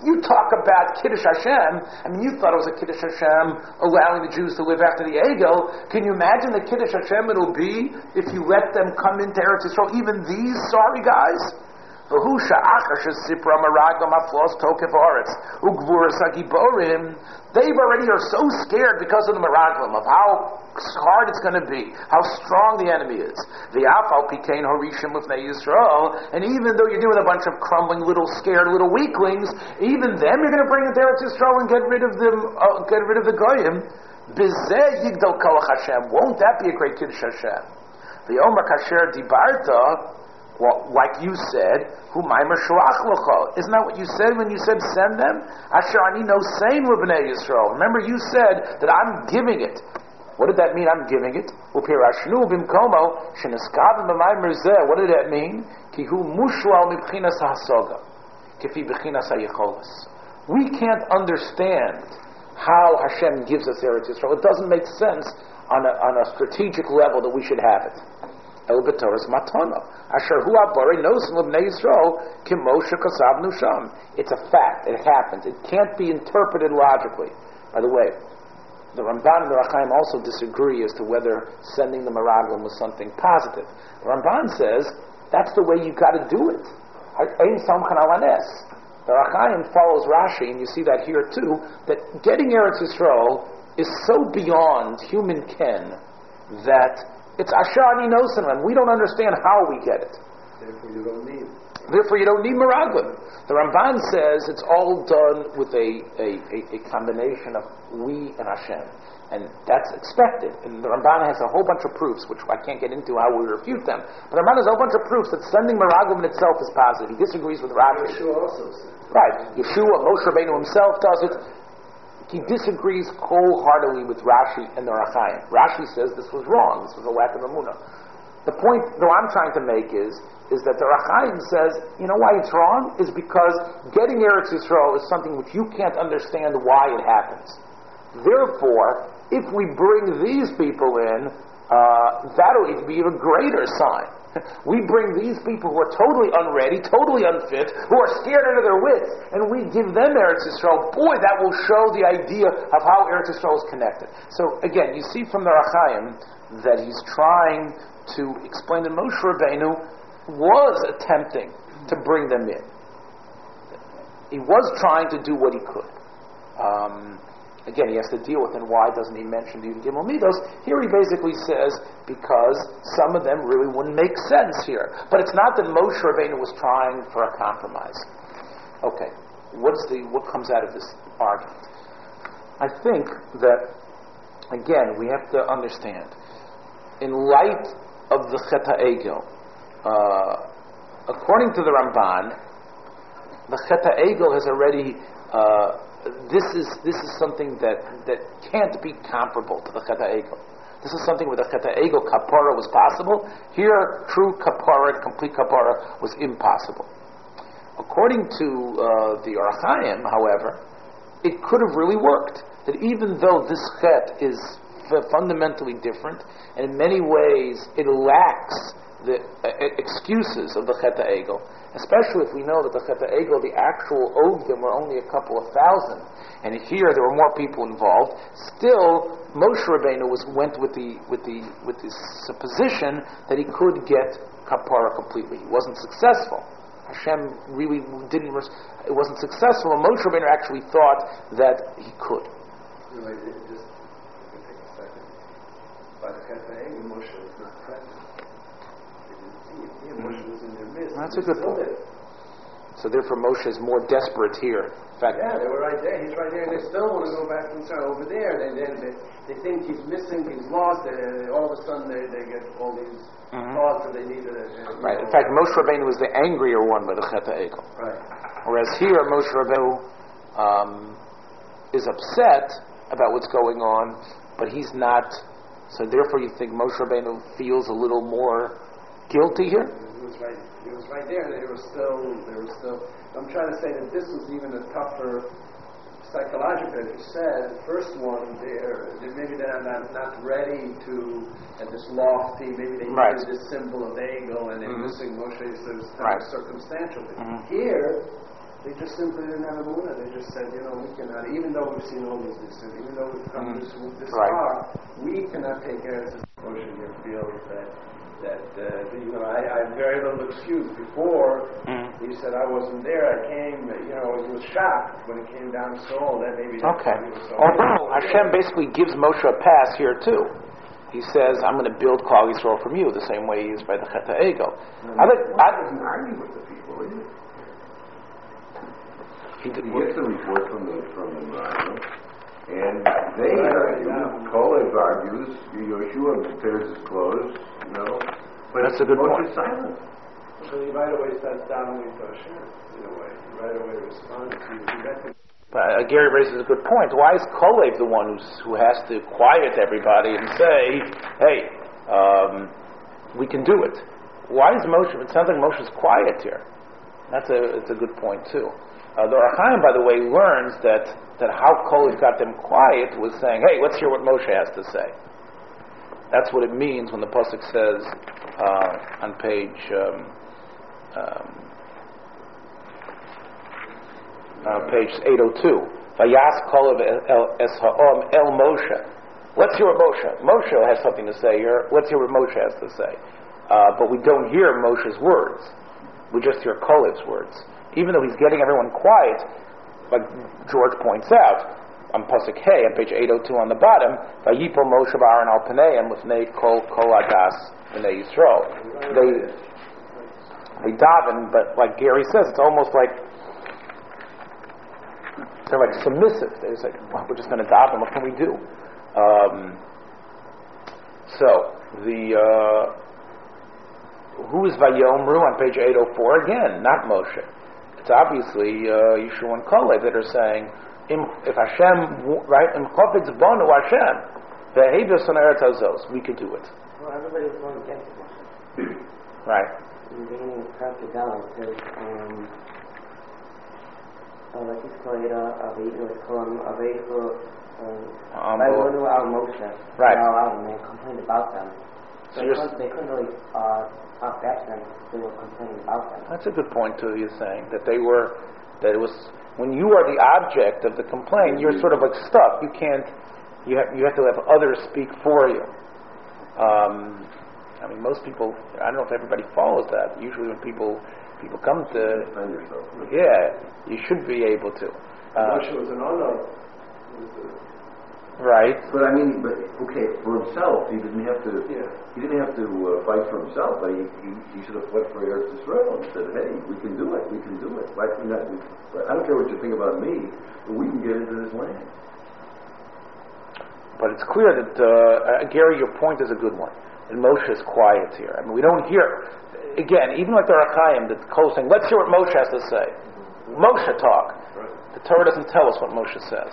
You talk about Kiddush Hashem. I mean, you thought it was a Kiddush Hashem allowing the Jews to live after the Egel. Can you imagine the Kiddush Hashem it'll be if you let them come into Eretz Yisrael? Even these sorry guys. They already are so scared because of the Meraglim, of how hard it's going to be, how strong the enemy is. The Afal Pikain Horishim with Yisrael, and even though you're with a bunch of crumbling little scared little weaklings, even them you're going to bring it into Eretz Yisrael and get rid of them, uh, get rid of the Goyim. Bizeh Yigdal Kalach Hashem. Won't that be a great Kiddush Hashem? The Omer Kasher Dibarta well, like you said, who Isn't that what you said when you said send them? Asher ani no same Libnei Yisrael. Remember you said that I'm giving it. What did that mean? I'm giving it. What did that mean? We can't understand how Hashem gives us Eretz Yisrael. It doesn't make sense on a, on a strategic level that we should have it. El Matana. Asher Hu Nosim L'Bnei Yisrael Nusham. It's a fact. It happens. It can't be interpreted logically. By the way, the Ramban and the Ohr HaChaim also disagree as to whether sending the Meraglim was something positive. Ramban says that's the way you got to do it. The Ohr HaChaim follows Rashi, and you see that here too, that getting Eretz Yisrael is so beyond human ken that it's Ashani Nosanan. We don't understand how we get it. Therefore, you don't need. Therefore, you don't need Meraglim. The Ramban says it's all done with a, a, a, combination of we and Hashem. And that's expected. And the Ramban has a whole bunch of proofs, which I can't get into how we refute them. But the Ramban has a whole bunch of proofs that sending Meraglim in itself is positive. He disagrees with Rashi. Yeshua also said. Right. Yeshua, Moshe Rabbeinu himself does it he disagrees wholeheartedly with Rashi and the Ohr HaChaim. Rashi says this was wrong. This was a lack of emunah. The point, though, I'm trying to make is, is that the Ohr HaChaim says, you know why it's wrong? Is because getting Eretz Yisrael is something which you can't understand why it happens. Therefore, if we bring these people in, uh, that'll be even greater sign. we bring these people who are totally unready, totally unfit, who are scared out of their wits, and we give them Eretz Yisrael. Boy, that will show the idea of how Eretz Yisrael is connected. So again, you see from the Ohr HaChaim that he's trying to explain that Moshe Rabbeinu was attempting to bring them in. He was trying to do what he could. Um, again, he has to deal with, and why doesn't he mention the Gimel Midos? Here he basically says, because some of them really wouldn't make sense here. But it's not that Moshe Rabbeinu was trying for a compromise. Okay, what's the, what comes out of this argument? I think that, again, we have to understand, in light of the Cheta Egel, uh, according to the Ramban, the Cheta Egel has already uh, this is this is something that, that can't be comparable to the Cheta ego. This is something where the Cheta ego kapara was possible. Here, true kapara, complete kapara, was impossible. According to uh, the Ohr HaChaim, however, it could have really worked. That even though this chet is fundamentally different, and in many ways it lacks the uh, excuses of the Cheta Egel, especially if we know that the Cheta Egel, the actual Ogdim, were only a couple of thousand, and here there were more people involved. Still, Moshe Rabbeinu was went with the with the with this supposition that he could get kapara completely. He wasn't successful. Hashem really didn't. It wasn't successful. And Moshe Rabbeinu actually thought that he could. Anyway, it just, let me take a second. By the Cheta Egel, Moshe was not present. They didn't see him. Here, Moshe was in their midst. That's a good point. So therefore, Moshe is more desperate here. In fact, Yeah, they were right there. He's right there, and they still want to go back and start over there. They, they, they, they think he's missing, he's lost. They, all of a sudden, they, they get all these Mhm. thoughts that they need to. Uh, right. In fact, Moshe Rabbeinu was the angrier one by the Cheta Egel. right. Whereas here, Moshe Rabbeinu um, is upset about what's going on, but he's not. So therefore, you think Moshe Rabbeinu feels a little more guilty here? He was right. Right there. They were still. They were still. I'm trying to say that this was even a tougher psychological. As you said, the first one, they're, they maybe they're not, not ready to at this lofty. Maybe they Right. needed this symbol of ego, and they're Mhm. missing Moshe. So it was kind Right. of circumstantial. But Mhm. Here. They just simply didn't have a Muna. They just said, you know, we cannot, even though we've seen all these and even though we've come Mhm. this, this Right. far, we cannot take care of this motion here feels that that uh, you know I, I have very little excuse. Before Mhm. he said I wasn't there, I came. You know, he was shocked when it came down to Saul. That maybe that's Okay. why so Although Hashem basically gives Moshe a pass here too. He says, "I'm going to build Klal Yisrael from you," the same way he is by the Cheta Egel. I think I, doesn't argue with the people, is it? he He gets a report from the from the Rambam, and they argue. Kolev argues. Yoshua prepares his clothes. Know, but That's a good point. silent. So he right away starts downward to Hashem. In a way, he right away responds. He, he But uh, Gary raises a good point. Why is Kolev the one who's, who has to quiet everybody and say, "Hey, um, we can do it"? Why is Moshe? It sounds like Moshe's quiet here. That's a it's a good point too. Uh, the Ohr HaChaim, by the way, learns that that how Kolev got them quiet was saying, "Hey, let's hear what Moshe has to say." That's what it means when the pasuk says uh, on page. Um, um, uh, page 802. Vayas kolav el Moshe. Let's hear Moshe. Moshe has something to say here. Let's hear what Moshe has to say. Uh, but we don't hear Moshe's words. We just hear Kolev's words. Even though he's getting everyone quiet, like George points out, on Pasuk Hey, on page 802 on the bottom, Vayipol Moshe Aaron al Paneim Lifnei Kol Kol Adas B'nei Yisrael. They, they daven, but like Gary says, it's almost like they're like submissive. They're just like, well, we're just going to daven. What can we do? Um, so the uh, who is Vayomru on page 804 again? Not Moshe. It's obviously uh, Yeshua and Kalev that are saying, "Im- if Hashem, right, im chofetz bonu Hashem, ve'hevus on eretz hazos, we could do it, Well, everybody was going against Moshe. right? In the beginning of chapter down, it says, um, like he's called, Aveidu, it's called, Aveidu, Um, Vayonu al Moshe. Right. They complained about them. So they, couldn't, they couldn't really uh, talk back to them. They were complaining about them. that's a good point too. You're saying that they were that it was when you are the object of the complaint, you're sort of like stuck. You can't. You have you have to have others speak for you. Um, I mean, most people. I don't know if everybody follows that. Usually, when people people come to, yeah, you should be able to. Uh, Moshe was an honor. Right. But I mean, but okay, for himself, he didn't have to. Yeah. He didn't have to uh, fight for himself, but he, he, he should have fled for Eretz Israel and said, "Hey, we can do it. We can do it. Why can not? I don't care what you think about me, but we can get into this land." But it's clear that, uh, uh, Gary, your point is a good one. And Moshe is quiet here. I mean, we don't hear, again, even with the Ohr HaChaim, the Kol saying, let's hear what Moshe has to say. Moshe talk. The Torah doesn't tell us what Moshe says.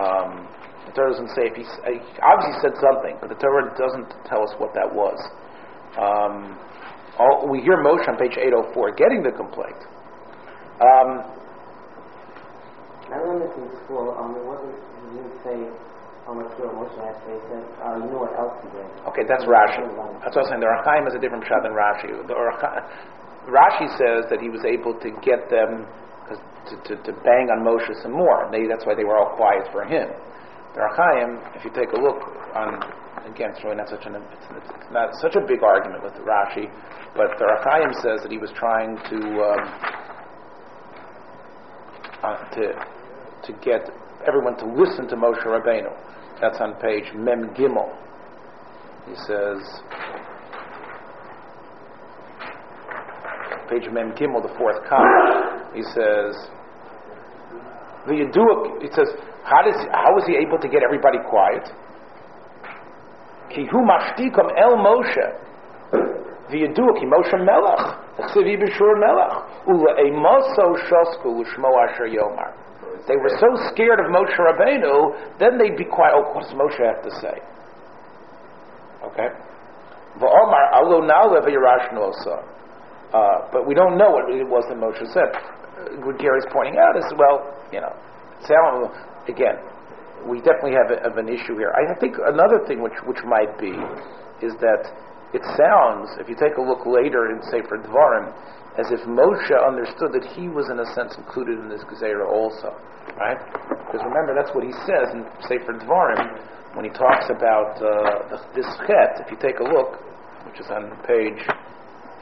Um, the Torah doesn't say if he, he obviously said something, but the Torah doesn't tell us what that was. Um, all, we hear Moshe on page 804 getting the complaint. Um, I learned this in school. Um, it wasn't, he didn't say how much your Moshe had to say. He said, uh, you know what else he did. Okay, that's Rashi. That's what I'm saying. The Ohr HaChaim is a different pshat than Rashi. The Rashi says that he was able to get them to, to, to bang on Moshe some more. They, that's why they were all quiet for him. The if you take a look on, again, it's really not such an it's, it's not such a big argument with Rashi, but the Ohr HaChaim says that he was trying to um, uh, to to get everyone to listen to Moshe Rabbeinu. That's on page Mem Gimel. He says, page Mem Gimel, the fourth column. He says, it says, how, does, how was he able to get everybody quiet? Ki hu mashtikom el Moshe. The Yadua, ki Moshe melech. Chsivi b'shur melech. Ula emoso shosku l'shmo asher yomar. They were so scared of Moshe Rabbeinu, then they'd be quiet. Oh, what does Moshe have to say? Okay? V'omar alo na'le v'yirashnu osa. Uh, but we don't know what it was that Moshe said. Gary's pointing out is, well, you know, again, we definitely have, a, an issue here. I think another thing which, which might be is that it sounds, if you take a look later in Sefer Dvarim, as if Moshe understood that he was in a sense included in this Gezerah also, right? Because remember, that's what he says in Sefer Dvarim when he talks about uh, this chet. If you take a look, which is on page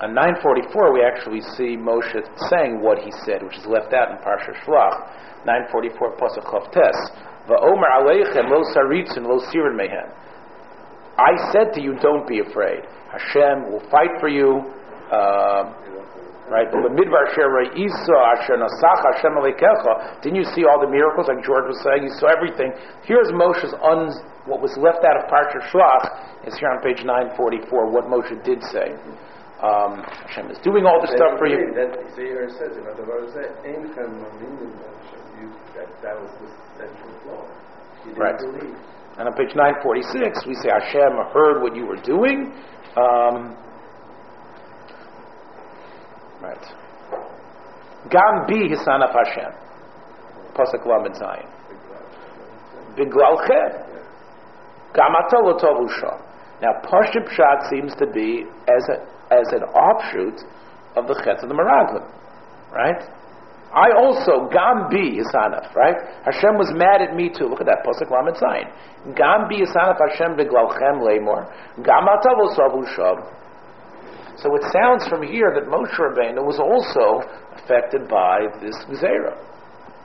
on 944, we actually see Moshe saying what he said, which is left out in Parsha Shlach. 944 Pasuk Chav Tes. Va'omer aleichem lo saritzin lo sirin mehen. I said to you, don't be afraid. Hashem will fight for you. Uh, right? But midbar sherei isa asher nasach Hashem aleikecha. Didn't you see all the miracles, like George was saying? You saw everything. Here's Moshe's un, what was left out of Parsha Shlach is here on page 944. What Moshe did say. Um, Hashem is doing all the stuff for you. That Zayir says, in other words, that Ein Chem Maminim Hashem. You- that that was the central flaw. You didn't Right. believe. And on page 946, we say Hashem heard what you were doing. Um, right. Gam bi hisanaf Hashem. Pasuk Lamed Zayin. Biglalchem. Gam atol. Now, Pashut Pshat seems to be as, a, as an offshoot of the Chet of the Meraglim. Right? I also, Gam bi Hisanaf, right? Hashem was mad at me too. Look at that, Pasuk Lamed Zayin. Gam bi Hisanaf Hashem beglalchem lemor. Gam atavo savu sham. So it sounds from here that Moshe Rabbeinu was also affected by this Gezerah.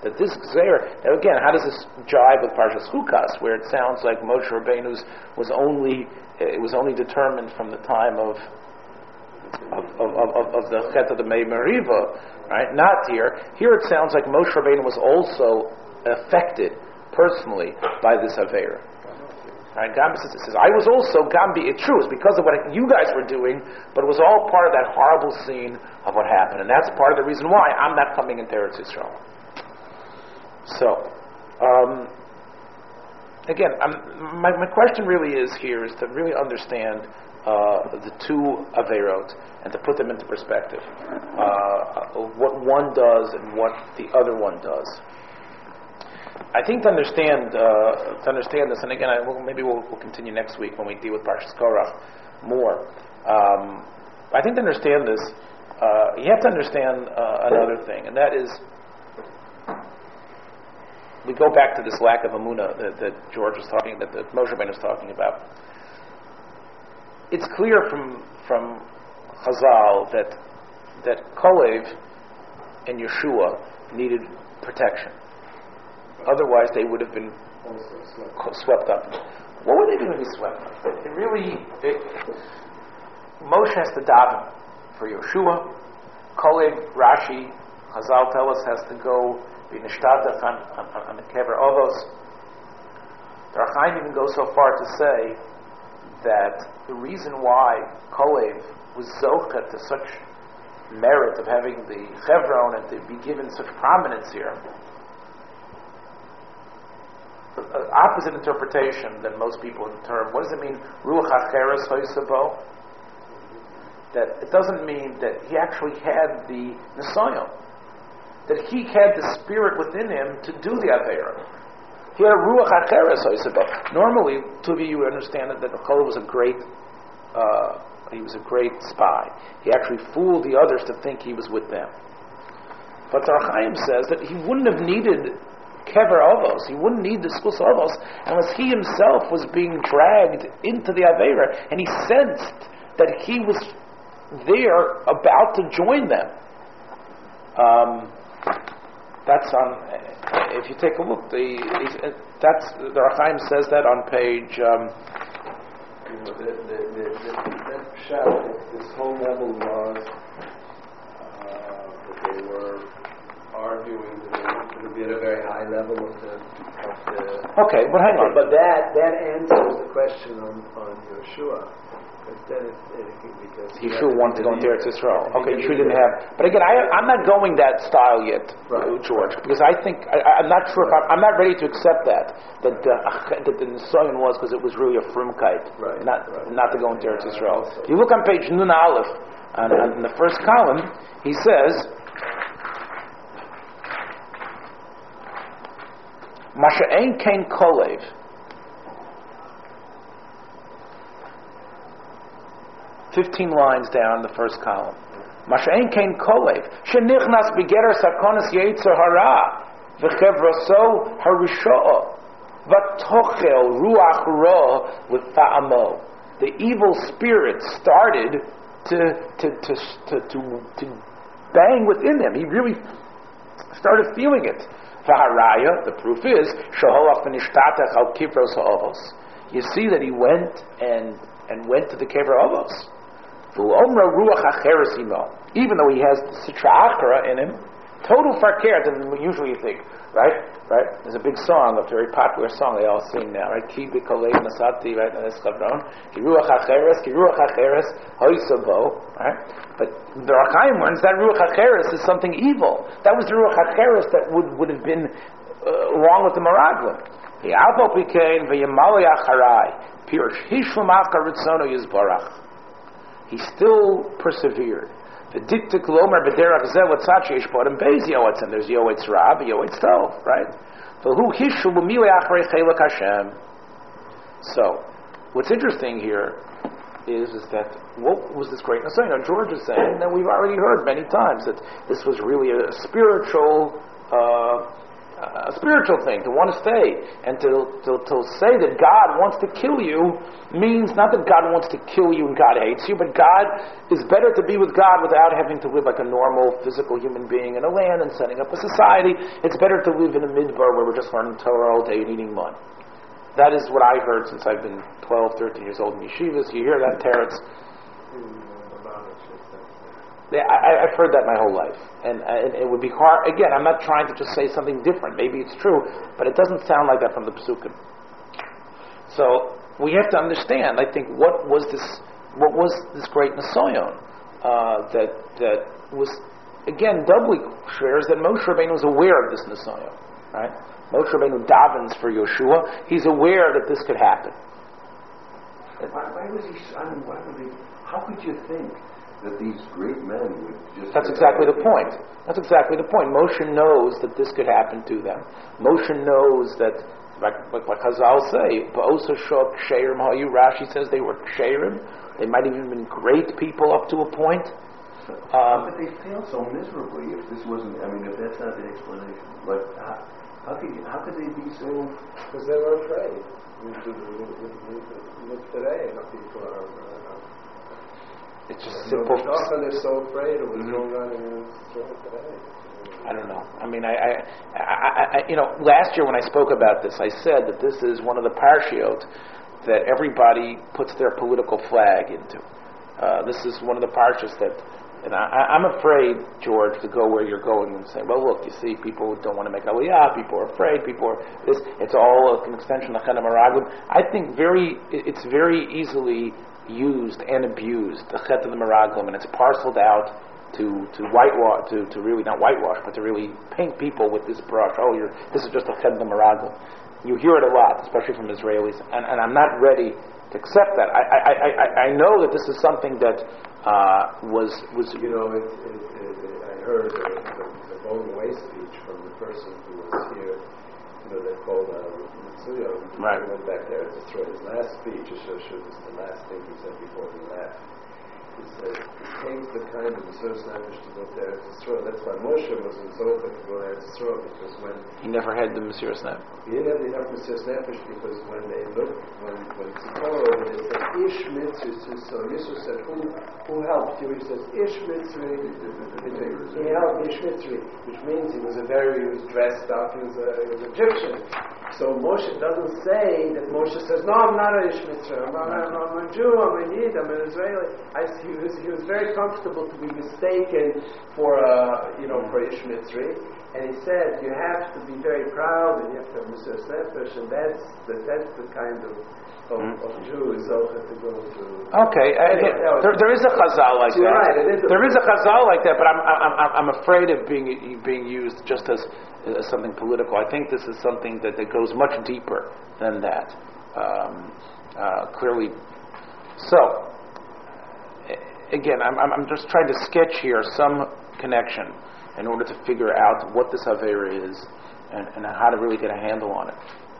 That this Gezerah, now again, how does this jive with Parshas Chukas, where it sounds like Moshe Rabbeinu's was only, it was only determined from the time of of, of, of, of the Chet of the Meriva, right? Not here. Here it sounds like Moshe Rabbeinu was also affected personally by this Avera. Right? Gambi says, says, I was also Gambi. It's true. It's because of what you guys were doing, but it was all part of that horrible scene of what happened, and that's part of the reason why I'm not coming into Eretz Yisrael. So, um, again, my, my question really is here is to really understand uh, the two Averot and to put them into perspective. Uh, what one does and what the other one does. I think to understand uh, to understand this, and again, I, will maybe we'll, we'll, continue next week when we deal with Parshas Korach more. Um, I think to understand this, uh, you have to understand uh, another thing, and that is we go back to this lack of amuna that, that George was talking, that, that Moshe Ben was talking about. It's clear from from Chazal that that Kolev and Yeshua needed protection. Otherwise, they would have been swept up. What were they doing to be swept up? It really, it, Moshe has to daven for Yeshua. Kolev, Rashi, Chazal tell us has to go be nishtadach on, on, the kever ovos. The even goes so far to say that the reason why Kolev was zochet to such merit of having the Chevron and to be given such prominence here. Uh, opposite interpretation than most people in term. What does it mean? Ruach hacheres hoysabo. That it doesn't mean that he actually had the nisayon. That he had the spirit within him to do the avera. He had a ruach hacheres hoysabo. Normally, to you understand that, the was a great. Uh, he was a great spy. He actually fooled the others to think he was with them. But Tarchaim says that he wouldn't have needed kever avos. He wouldn't need the schus avos unless he himself was being dragged into the avera, and he sensed that he was there about to join them. Um, that's on. If you take a look, the that's the Ohr HaChaim says that on page. Um, you know, the, the, the, the, that shot, this whole level was uh, that they were arguing that it would be at a very high level of the, of the Okay, but hang on. But that that answers the question on, on Yeshua. Because he sure wanted to go into Eretz Yisrael. Okay, you sure didn't have. But again, I, I'm not going that style yet, right. George, because I think I, am not sure if I'm, I'm, not ready to accept that that the, that the was because it was really a frumkeit, right. not right. not to go into Eretz Yisrael. If you look on page Nun Aleph, on, on the first column, he says. Masha ein kain kolev 15 lines down the first column. Masha'en kain kolev, shenichnas begerer sakonis yetzer hara, v'chevroso harisho'o, v'tochel ruach ro l'fa'amo. The evil spirit started to, to, to, to, to, to bang within him. He really started feeling it. V'haraya, the proof is, shaholach v'nishtatach al kivros ha'ovos. You see that he went and, and went to the kever ovos. Even though he has Sitra Achra in him, total farker than usually think, right? Right? There's a big song, a very popular song they all sing now, right? Ki b'kolei nasati, right? This chavron. Ki ruach hacheres, ki ruach hacheres, hoisabo, right? But the Ohr HaChaim learns that ruach hacheres is something evil. That was the ruach hacheres that would, would have been uh, with the maraglim. The alpo pikein v'yamali acharai, pirush hishlam afka ritzono he still persevered. The diktik lomer b'derach zeh whatzachi yishpot and beis yoetzim. There's yoetz rab, yoetz tov, right? V'hu hishu b'mile achrei chelak Hashem. So, what's interesting here is, is that what was this greatness saying? Now, George is saying that we've already heard many times that this was really a spiritual uh, a spiritual thing, to want to stay. And to, to, to say that God wants to kill you means not that God wants to kill you and God hates you, but God is better to be with God without having to live like a normal physical human being in a land and setting up a society. It's better to live in a midbar where we're just learning Torah all day and eating mud. That is what I've heard since I've been 12, 13 years old in yeshivas. You hear that, Teretz? I, have heard that my whole life, and, and, it would be hard. Again, I'm not trying to just say something different. Maybe it's true, but it doesn't sound like that from the psukim. So we have to understand. I think what was this? What was this great Nasoyon uh, that that was again doubly is that Moshe Rabbeinu was aware of this Nasoyon, right? Moshe Rabbeinu davens for Yeshua. He's aware that this could happen. Why, why was he? I mean, why would he? How could you think that these great men would just. That's exactly the point. That's exactly the point. Moshe knows that this could happen to them. Moshe knows that, like, like, like Chazal say, Ba'osa Shok Sheirim Hayu, Rashi says they were Sheirim. They might have even been great people up to a point. How Um, could they fail so miserably if this wasn't, I mean, if that's not the explanation? But how, how could, you- how could they be so, Because they were afraid. Look look today, how people are. It's just so simple. often they're so afraid of what's Mhm. going on in today. I don't know. I mean, I, I, I, I, you know, last year when I spoke about this, I said that this is one of the parshiot that everybody puts their political flag into. Uh, this is one of the parshas that, and I, I'm afraid, George, to go where you're going and say, well, look, you see, people don't want to make aliyah, people are afraid, people are this. It's all an extension of Maraglim. I think very, it's very easily used and abused, the Chet of the Meraglim, and it's parceled out to to whitewash to, to really not whitewash but to really paint people with this brush. Oh, you're this is just a chet Meraglim. You hear it a lot, especially from Israelis, and, and I'm not ready to accept that. I I, I, I know that this is something that uh, was was You know, it, it, it, I heard the, the, the away speech from the person who was here. You know, they called uh, Mitsuyo. Right. He went back there to throw his last speech. Shows was the last thing he said before he left. He said, it takes the kind of Mesiris Nefesh to go there to throw. That's why Moshe was in Zohar to go there to throw because when he never had the Mesiris Net. he didn't have enough Mesiris Nefesh because when they looked, when when Tzipora, they said Ish Mitzvah, so Yisro said, who who helped you? He says Ish Mitzvah. He helped Ish Mitzvah, which means he was a very he was dressed up. He was a, he was Egyptian. So Moshe doesn't say that Moshe says, no, I'm not a Ish Mitzvah. I'm, I'm, I'm a Jew. I'm a Yid. I'm an Israeli. I, he was he was very comfortable to be mistaken for a you know for Ish Mitzvah. And he said, you have to be very proud, and you have to have Mesiris Nefesh, and that's the, that's the kind of, of, of Jew is Zohar to go to. Okay, uh, Anyway, there, there is a chazal like that. right, is there is a chazal like that, but I'm, I'm, I'm, afraid of being being used just as, as something political. I think this is something that, that goes much deeper than that. Um, uh, clearly, so again, I'm, I'm I'm just trying to sketch here some connection in order to figure out what this avera is and, and how to really get a handle on it.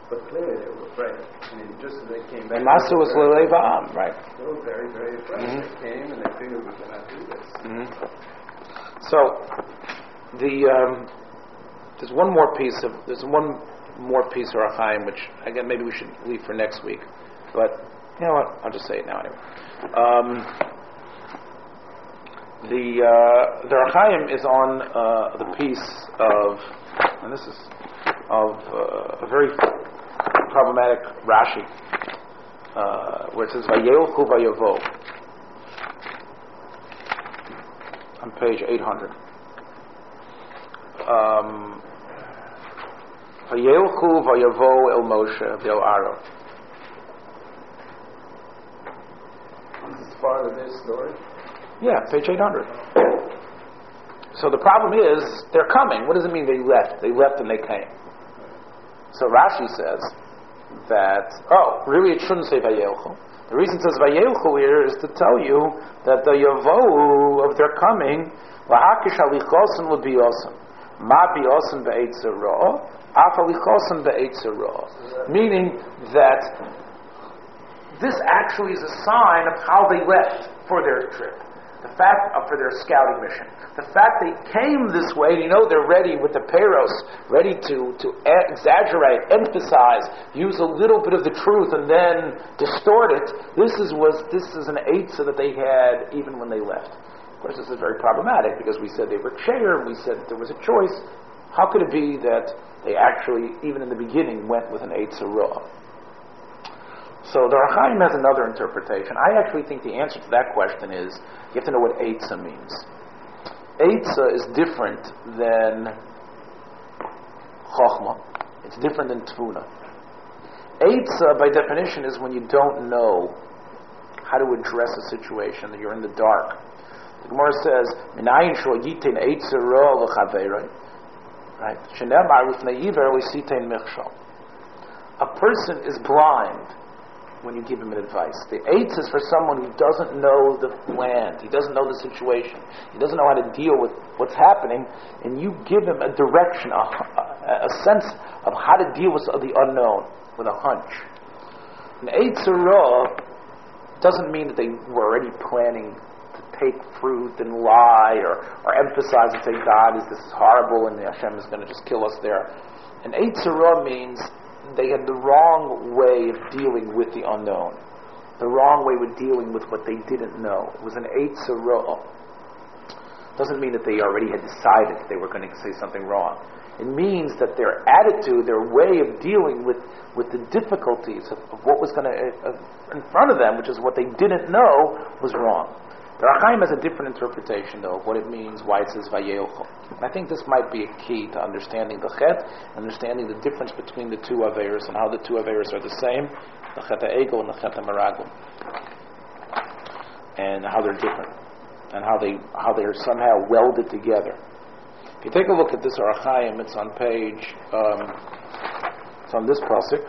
But clearly they were afraid. I mean, just as they came back. And Masu was they were very- Lelei Va'am, right? They were very, very afraid. Mhm. They came and they figured we cannot do this. Mhm. So, the um, there's one more piece of there's one more piece of Ohr HaChaim which again maybe we should leave for next week, but you know what? I'll just say it now anyway. Um, the uh, the is on uh, the piece of, and this is of uh, a very problematic Rashi, uh, where it says Vayelchu Vayavo on page 800. Um, Vayelchu vayavo el Moshe v'el Aaron. This is part of this story. Yeah, page 800. So the problem is, they're coming. What does it mean they left? They left and they came. So Rashi says that, oh, really it shouldn't say Vayelchu. The reason it says Vayelchu here is to tell you that the Yavo of their coming, Lahakish alichosin l'biyosin. Ma biyosin be'etzer ro'ah, af alichosin be'etzer ro'ah. Meaning that this actually is a sign of how they left for their trip. The fact uh, for their scouting mission. The fact they came this way, you know, they're ready with the peros, ready to, to e- exaggerate, emphasize, use a little bit of the truth and then distort it. This is was this is an eitzah that they had even when they left. Of course, this is very problematic because we said they were chair, we said there was a choice. How could it be that they actually, even in the beginning, went with an eitzah raw? So the Ohr HaChaim has another interpretation. I actually think the answer to that question is you have to know what Eitzah means. Eitzah is different than Chochmah. It's different than Tvuna. Eitzah, by definition, is when you don't know how to address a situation, that you're in the dark. The Gemara says, "Minayin yitin eitzah ro l'chaveroi." Right? A person is blind when you give him an advice. The eitzah is for someone who doesn't know the land, he doesn't know the situation, he doesn't know how to deal with what's happening, and you give him a direction, a, a, a sense of how to deal with the unknown, with a hunch. An eitzah doesn't mean that they were already planning to take fruit and lie or, or emphasize and say God is this is horrible and Hashem is going to just kill us there. An eitzah means they had the wrong way of dealing with the unknown, the wrong way of dealing with what they didn't know. It was an eitzah Doesn't mean that they already had decided that they were going to say something wrong. It means that their attitude, their way of dealing with, with the difficulties of, of what was going to uh, in front of them, which is what they didn't know, was wrong. The Ohr HaChaim has a different interpretation, though, of what it means, why it says Vayelchu. I think this might be a key to understanding the Chet, understanding the difference between the two Averis and how the two Averis are the same, the Chet HaEgel and the Chet Meragel, and how they're different, and how, they, how they're somehow welded together. If you take a look at this Ohr HaChaim, it's on page, um, it's on this Pasuk,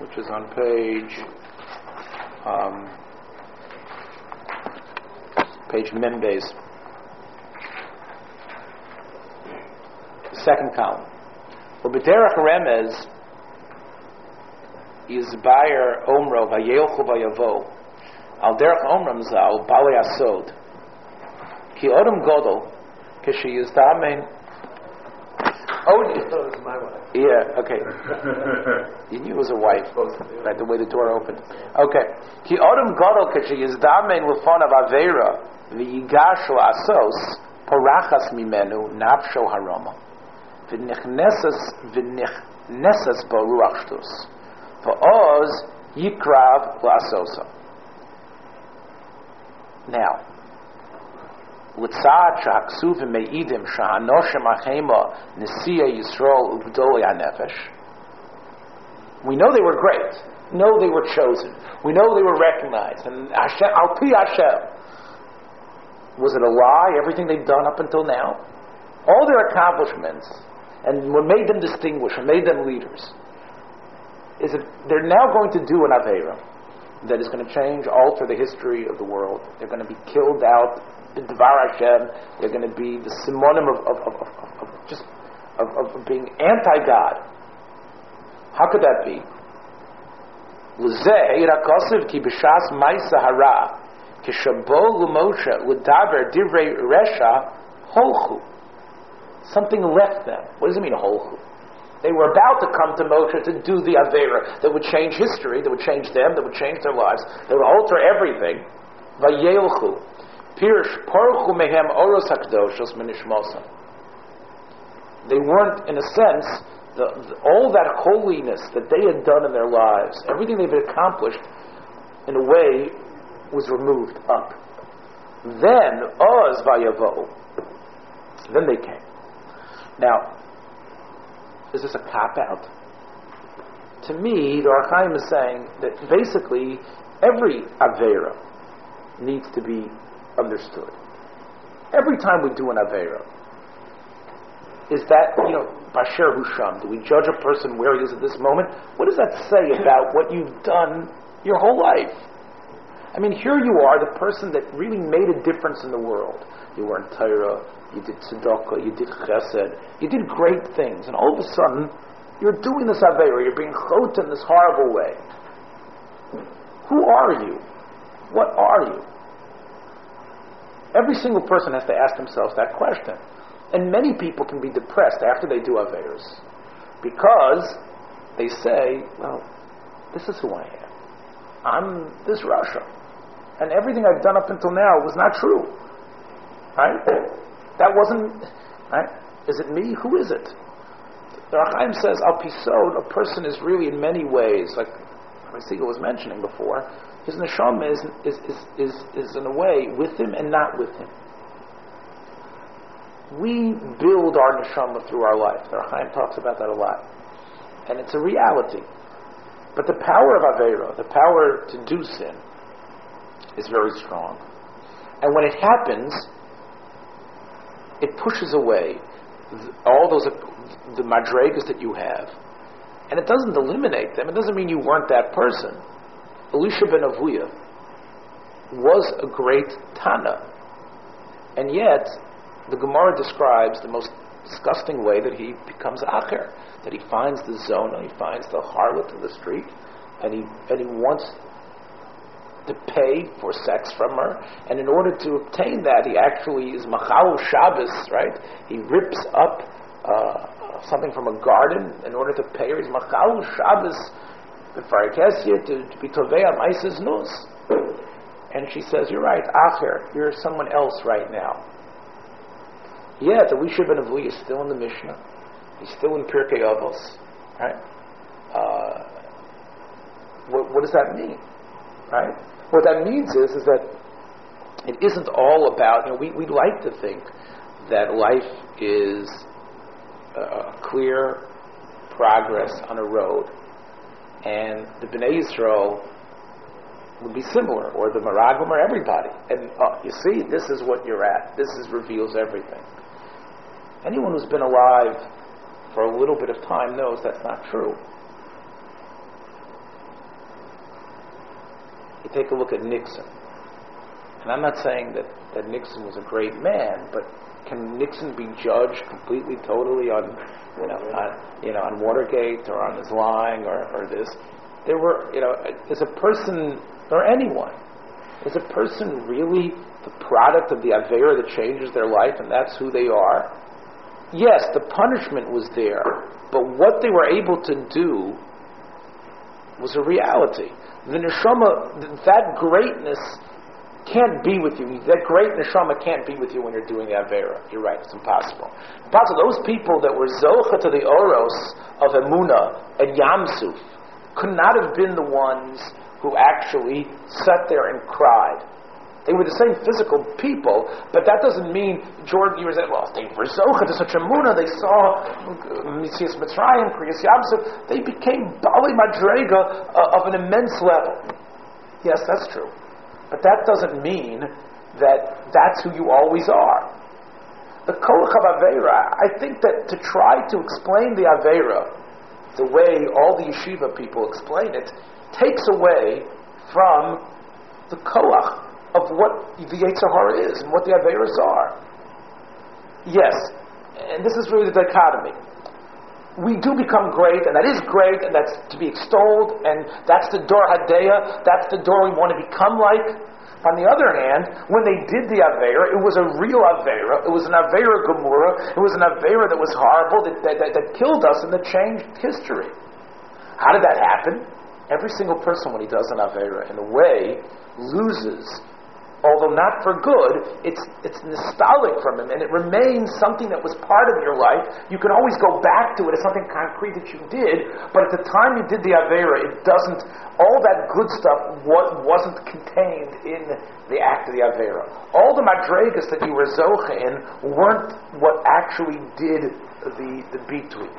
which is on page um, page Membes. Second column. Well, Ubederach remez Yizbayer Omro Vayelchu Vayavo Al Derech Omram Zal Bali Asod Ki Odom Godol Kishi Yizdamen Oh, you thought it was my wife. Yeah, okay. you knew it was a wife, right? The way the door opened. Okay. Ki Odom Godol Kishi Yizdamen Lefon of Avera v'yigashu asos porachas mimenu nafsho haroma v'nichnesas v'nichnesas bo ruach shtus v'oz yikrav la'asosa now we know they were great. Know they were chosen. We know they were recognized. And Hashem, al pi Hashem. Was it a lie? Everything they've done up until now, all their accomplishments, and what made them distinguished, and made them leaders, is that they're now going to do an avera that is going to change, alter the history of the world. They're going to be killed out, Devar Hashem. They're going to be the simonim of, of, of, of just of, of being anti-God. How could that be? Something left them. What does it mean, holchu? They were about to come to Moshe to do the Avera that would change history, that would change them, that would change their lives, that would alter everything. Vayelchu. Pirish mehem oros hakdoshos. They weren't, in a sense, the, the, all that holiness that they had done in their lives, everything they've accomplished, in a way, was removed up. Then Oz Vayavo. Then they came. Now, is this a cop out? To me, the Ohr HaChaim is saying that basically every Avera needs to be understood. Every time we do an Avera, is that, you know, Basher Husham, do we judge a person where he is at this moment? What does that say about what you've done your whole life? I mean, here you are, the person that really made a difference in the world. You were in Torah, you did tzedakah, you did chesed, you did great things, and all of a sudden, you're doing this avera, you're being chot in this horrible way. Who are you? What are you? Every single person has to ask themselves that question. And many people can be depressed after they do averas because they say, well, this is who I am. I'm this Russia and everything I've done up until now was not true. Right? That wasn't, right? Is it me? Who is it? The Ohr HaChaim says, Al Pisod, a person is really in many ways, like Rabbi was mentioning before, his neshama is, is, is, is, is in a way with him and not with him. We build our neshama through our life. The Ohr HaChaim talks about that a lot. And it's a reality. But the power of Avera, the power to do sin, is very strong. And when it happens, it pushes away all those the madregas that you have, and it doesn't eliminate them. It doesn't mean you weren't that person. Elisha ben Avuya was a great Tana. And yet, the Gemara describes the most disgusting way that he becomes Acher, that he finds the zone and he finds the harlot in the street, and he, and he wants to pay for sex from her, and in order to obtain that, he actually is Machal Shabbos, right? He rips up uh, something from a garden in order to pay her. He's Machal Shabbos, the Farikesya, to, be Tovea Maises Nus. And she says, You're right, Acher, you're someone else right now. Yeah, the Elisha ben Avuya is still in the Mishnah. He's still in Pirkei Avos, right? Uh, what, what does that mean, right? What that means is, is that it isn't all about, you know, we, we like to think that life is a clear progress on a road. And the Bnei Yisrael would be similar, or the Meraglim, or everybody. And uh, you see, this is what you're at. This is, reveals everything. Anyone who's been alive for a little bit of time knows that's not true. You take a look at Nixon. And I'm not saying that, that Nixon was a great man, but can Nixon be judged completely, totally on, you know, on, you know, on Watergate or on his lying or, or this? There were, you know, is a person or anyone, is a person really the product of the Avera that changes their life and that's who they are? Yes, the punishment was there, but what they were able to do was a reality. The neshama, that greatness can't be with you. That great neshama can't be with you when you're doing the avera. You're right; it's impossible. Impossible. Those people that were zocha to the oros of emuna and yamsuf could not have been the ones who actually sat there and cried. They were the same physical people, but that doesn't mean Jordan. You were saying, well, they were zocha to such a muna. They saw Mitzvah Mitzrayim, Kriyas Yamsuf. They became bali madrega uh, of an immense level. Yes, that's true, but that doesn't mean that that's who you always are. The kolach of avera. I think that to try to explain the avera the way all the yeshiva people explain it takes away from the koach of what the Yetzirah is and what the Averas are. Yes, and this is really the dichotomy. We do become great, and that is great, and that's to be extolled, and that's the Dor Hadeya, that's the door we want to become like. On the other hand, when they did the Avera, it was a real Avera. It was an Avera Gemura. It was an Avera that was horrible, that, that, that, that killed us and that changed history. How did that happen? Every single person, when he does an Avera, in a way, loses although not for good, it's, it's nostalgic from him, and it remains something that was part of your life. You can always go back to it as something concrete that you did, but at the time you did the Avera, it doesn't, all that good stuff what wasn't contained in the act of the Avera. All the Madregas that you were in weren't what actually did the, the Bitui.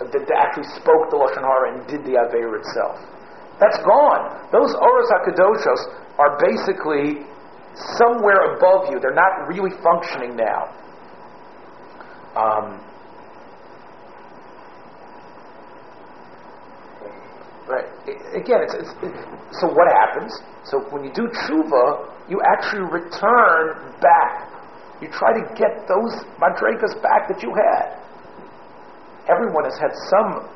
Uh, that actually spoke the Lashon Hara and did the Avera itself. That's gone. Those Oros HaKadoshos are basically somewhere above you. They're not really functioning now. Um, right. Again, it's, it's, it, so what happens? So when you do tshuva, you actually return back. You try to get those madregas back that you had. Everyone has had some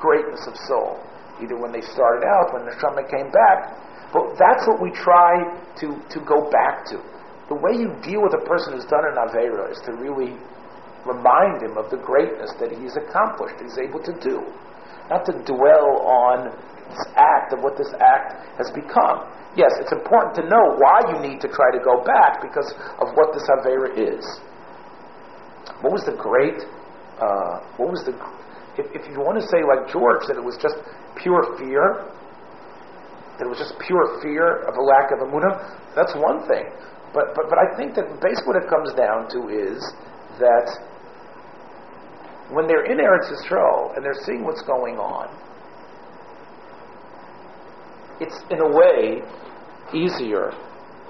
greatness of soul, either when they started out, when the neshama came back, that's what we try to, to go back to. The way you deal with a person who's done an Avera is to really remind him of the greatness that he's accomplished, he's able to do. Not to dwell on this act of what this act has become. Yes, it's important to know why you need to try to go back because of what this Avera is. What was the great, uh, what was the, if, if you want to say like George, that it was just pure fear, that it was just pure fear of a lack of emunah, that's one thing. But, but, but I think that basically what it comes down to is that when they're in Eretz Yisrael and they're seeing what's going on, it's in a way easier,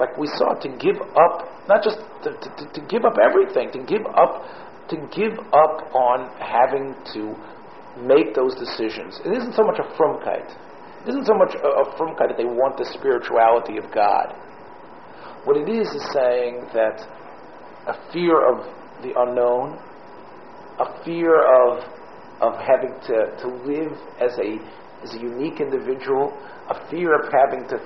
like we saw, to give up, not just to, to, to give up everything, to give up, to give up on having to make those decisions. It isn't so much a frumkeit isn't so much a, a frumkeit that they want the spirituality of God. What it is is saying that a fear of the unknown, a fear of of having to, to live as a as a unique individual, a fear of having to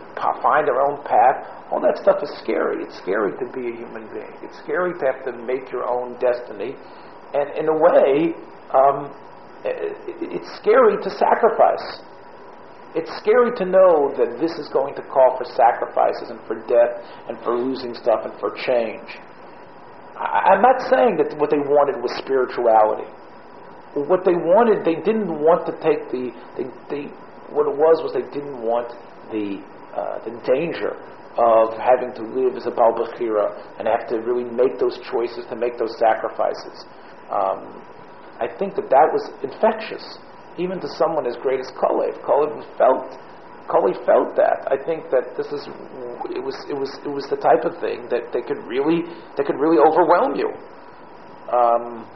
find our own path, all that stuff is scary. It's scary to be a human being. It's scary to have to make your own destiny. And in a way, um, it's scary to sacrifice. It's scary to know that this is going to call for sacrifices and for death and for losing stuff and for change. I, I'm not saying that what they wanted was spirituality. What they wanted, they didn't want to take the, they, they, what it was was they didn't want the, uh, the danger of having to live as a Balbachira and have to really make those choices, to make those sacrifices. Um, I think that that was infectious, even to someone as great as Kalev. Kalev felt, Kalev felt that. I think that this is, it was, it was, it was the type of thing that they could really, that could really overwhelm you. Um,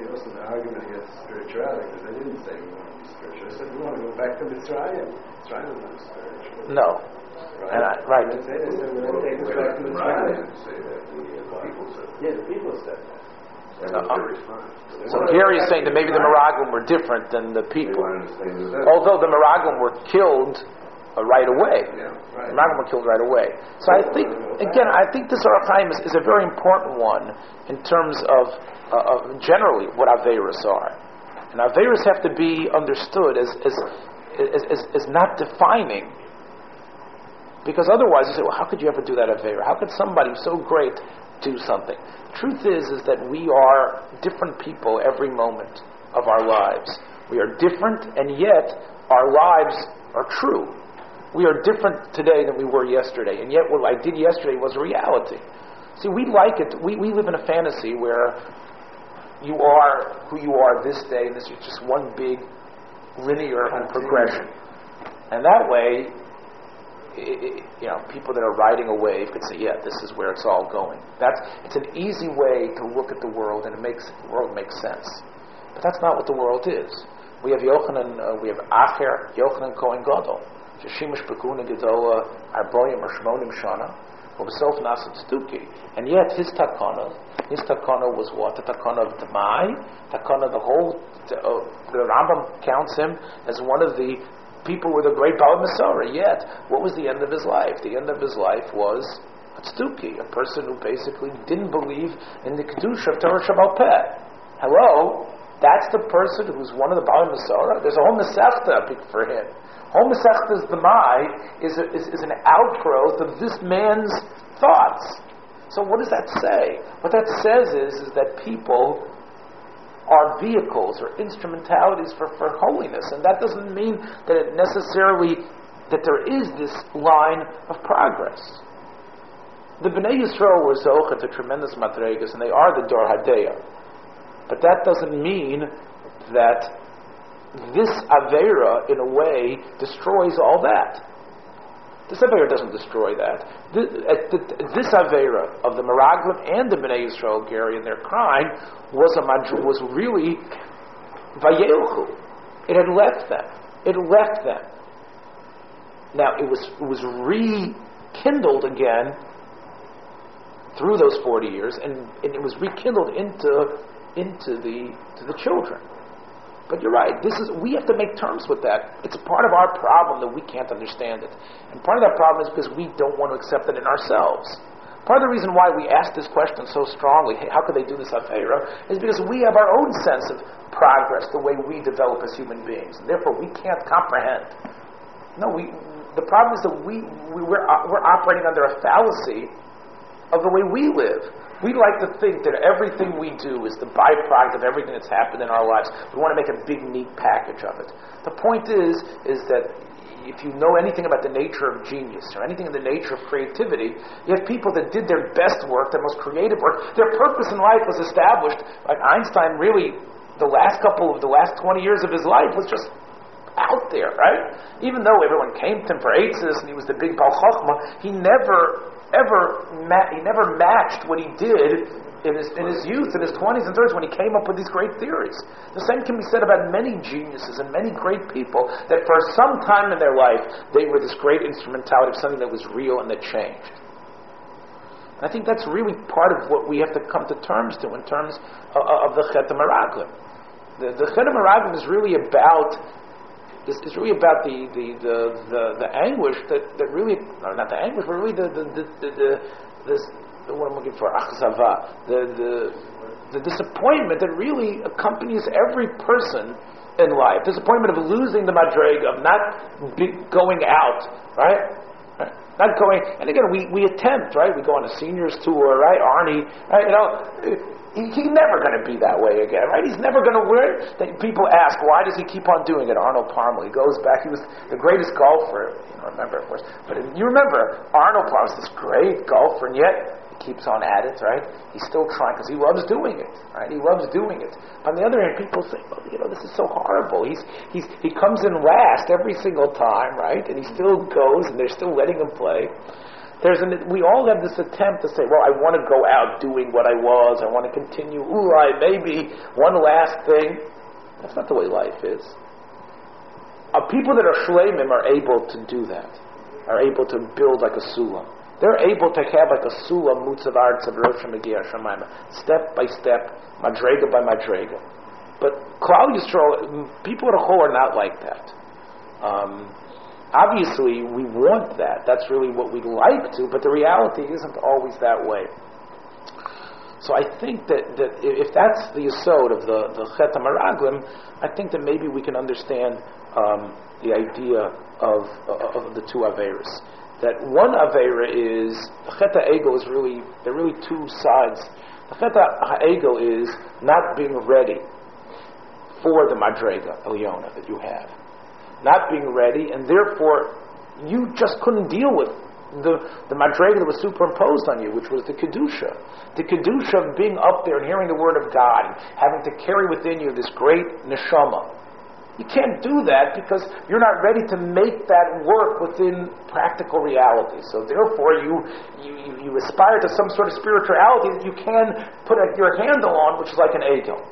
it wasn't an argument against spirituality because they didn't say we want to be spiritual. They said we want to go back to Mitzrayim. Mitzrayim is not spiritual. No. Right. And I, right. They said, they said we're going to take us back to Mitzrayim. say that, the people said. Yeah, the people said that. So Gary is saying that maybe the Meraglim were different than the people. wanted to stay in the Although the Meraglim were killed uh, right away. Yeah. The Meraglim were killed right away. So I think, again, I think this Ohr HaChaim is, is a very important one in terms of, uh, of generally what Averas are. And Averas have to be understood as, as, as, as, as not defining because otherwise, you say, well, how could you ever do that Avera? How could somebody so great do something? Truth is, is that we are different people every moment of our lives. We are different, and yet our lives are true. We are different today than we were yesterday, and yet what I did yesterday was reality. See, we like it. We, we live in a fantasy where you are who you are this day, and this is just one big linear progression. And that way, i- i- you know, people that are riding a wave could say, "Yeah, this is where it's all going." That's it's an easy way to look at the world, and it makes the world make sense. But that's not what the world is. We have Yochanan, uh, we have Acher, Yochanan Kohen Gadol, Shishimish Bekuna Gedola, Arboyim or Shmonim Shana, Obesof Nasim Stuki. And yet his takana, his takana was what? The takana of Demai, takana, the whole, uh, the Rambam counts him as one of the people with a great Baal Masora. Yet, what was the end of his life? The end of his life was a tzduki, a person who basically didn't believe in the Kedusha of Torah Shebaal Peh. Hello? That's the person who's one of the Baal Masora? There's a whole Masechta for him. Whole Masechta's Demai is, a, is, is an outgrowth of this man's thoughts. So what does that say? What that says is, is that people are vehicles or instrumentalities for, for holiness. And that doesn't mean that it necessarily that there is this line of progress. The Bnei Yisrael were zochet to tremendous madregas, and they are the Dor Hadeya. But that doesn't mean that this Avera, in a way, destroys all that. This Avera doesn't destroy that. This, uh, this Avera of the Meraglim and the Bnei Yisrael, Gary, and their crime was a madr- was really Vayelchu. It had left them. It left them. Now it was it was rekindled again through those forty years, and, and it was rekindled into into the to the children. But you're right. This is we have to make terms with that. It's part of our problem that we can't understand it, and part of that problem is because we don't want to accept it in ourselves. Part of the reason why we ask this question so strongly, hey, how could they do this Avera, is because we have our own sense of progress, the way we develop as human beings, and therefore we can't comprehend. No, we. The problem is that we, we we're, we're operating under a fallacy of the way we live. We like to think that everything we do is the byproduct of everything that's happened in our lives. We want to make a big, neat package of it. The point is, is that if you know anything about the nature of genius or anything in the nature of creativity, you have people that did their best work, their most creative work. Their purpose in life was established. Like Einstein, really, the last couple of the last 20 years of his life was just out there, right? Even though everyone came to him for aces and he was the big Baal Chochmah, he never ever ma- he never matched what he did in his, in his youth, in his 20s and 30s, when he came up with these great theories. The same can be said about many geniuses and many great people that for some time in their life, they were this great instrumentality of something that was real and that changed. And I think that's really part of what we have to come to terms to in terms of, of the Chet Meraglim. The, the is really about is, is really about the, the, the, the, the anguish that, that really, no, not the anguish, but really the, the, the, the, the this, what I'm looking for, achzava, the, the, the disappointment that really accompanies every person in life. Disappointment of losing the madreg, of not be, going out, right? Not going, and again, we, we attempt, right? We go on a seniors tour, right? Arnie, right? You know, he's never going to be that way again, right? He's never going to wear People ask, why does he keep on doing it? Arnold Palmer, he goes back, he was the greatest golfer, you know, remember, of course. But you remember, Arnold Palmer was this great golfer, and yet he keeps on at it, right? He's still trying because he loves doing it, right? He loves doing it. On the other hand, people say, well, you know, this is so horrible. He's, he's, he comes in last every single time, right? And he still goes, and they're still letting him play. There's an, we all have this attempt to say, well, I want to go out doing what I was. I want to continue. Ooh, I maybe one last thing. That's not the way life is. Uh, people that are shlemim are able to do that, are able to build like a sulam. They're able to have like a sulam mutzavar tzavroshim shemayim, step by step, madrega by madrega. But Klal Yisrael, people at whole are not like that. Um, obviously, we want that. That's really what we'd like to, but the reality isn't always that way. So I think that, that if that's the asode of the, the Chet Meraglim, I think that maybe we can understand um, the idea of, of the two Averis that one Avera is, the Chet HaEgel is really, there are really two sides. The Chet HaEgel is not being ready for the Madrega Eliona that you have. Not being ready, and therefore you just couldn't deal with the, the Madrega that was superimposed on you, which was the Kedusha. The Kedusha of being up there and hearing the Word of God and having to carry within you this great neshama you can't do that because you're not ready to make that work within practical reality. So therefore, you, you, you aspire to some sort of spirituality that you can put a, your handle on, which is like an ego.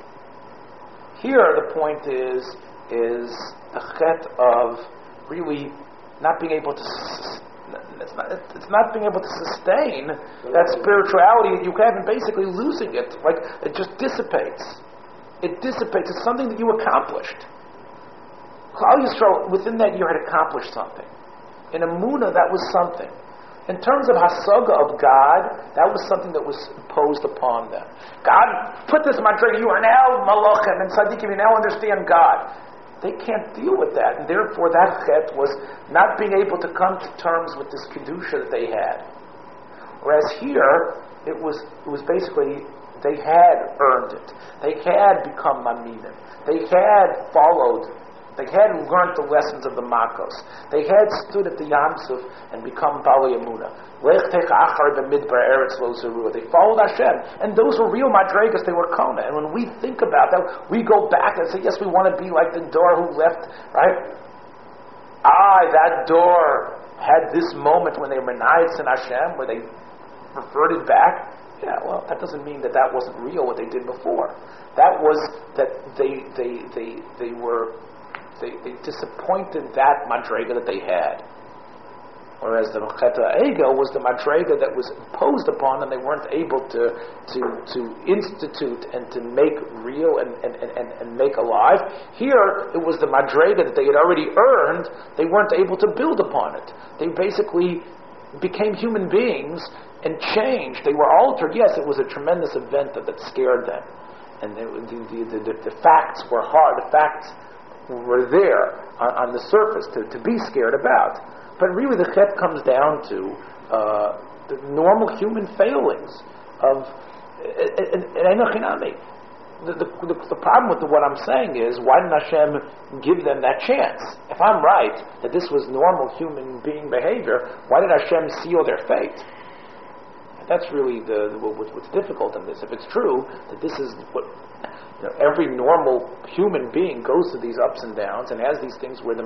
Here, the point is, is the chet of really not being able to it's not, it's not being able to sustain that spirituality you have and basically losing it. Like, it just dissipates. It dissipates. It's something that you accomplished. Klal Yisrael, within that year, had accomplished something. In Amunah, that was something. In terms of Hasaga of God, that was something that was imposed upon them. God put this mantra, you are now Malachim and Tzaddikim, you now understand God. They can't deal with that, and therefore that chet was not being able to come to terms with this Kedusha that they had. Whereas here, it was, it was basically, they had earned it. They had become Maminim. They had followed they had learned the lessons of the Makos. They had stood at the Yamsuf and become Bali Amuna. They followed Hashem. And those were real Madregas, they were Kona. And when we think about that, we go back and say, yes, we want to be like the door who left, right? Ah, that door had this moment when they were nights in Hashem, where they reverted back. Yeah, well, that doesn't mean that that wasn't real what they did before. That was that they they they they were they, they disappointed that madrega that they had. Whereas the Chet HaEgel was the madrega that was imposed upon them, they weren't able to, to, to institute and to make real and, and, and, and make alive. Here, it was the madrega that they had already earned, they weren't able to build upon it. They basically became human beings and changed. They were altered. Yes, it was a tremendous event that, that scared them. And the, the, the, the facts were hard. The facts were there on, on the surface to, to be scared about. But really, the chet comes down to uh, the normal human failings of enochinami. The, the, the, problem with the, what I'm saying is, why didn't Hashem give them that chance? If I'm right that this was normal human being behavior, why did Hashem seal their fate? That's really the, the what's difficult in this. If it's true that this is what you know, every normal human being goes through these ups and downs and has these things where, the,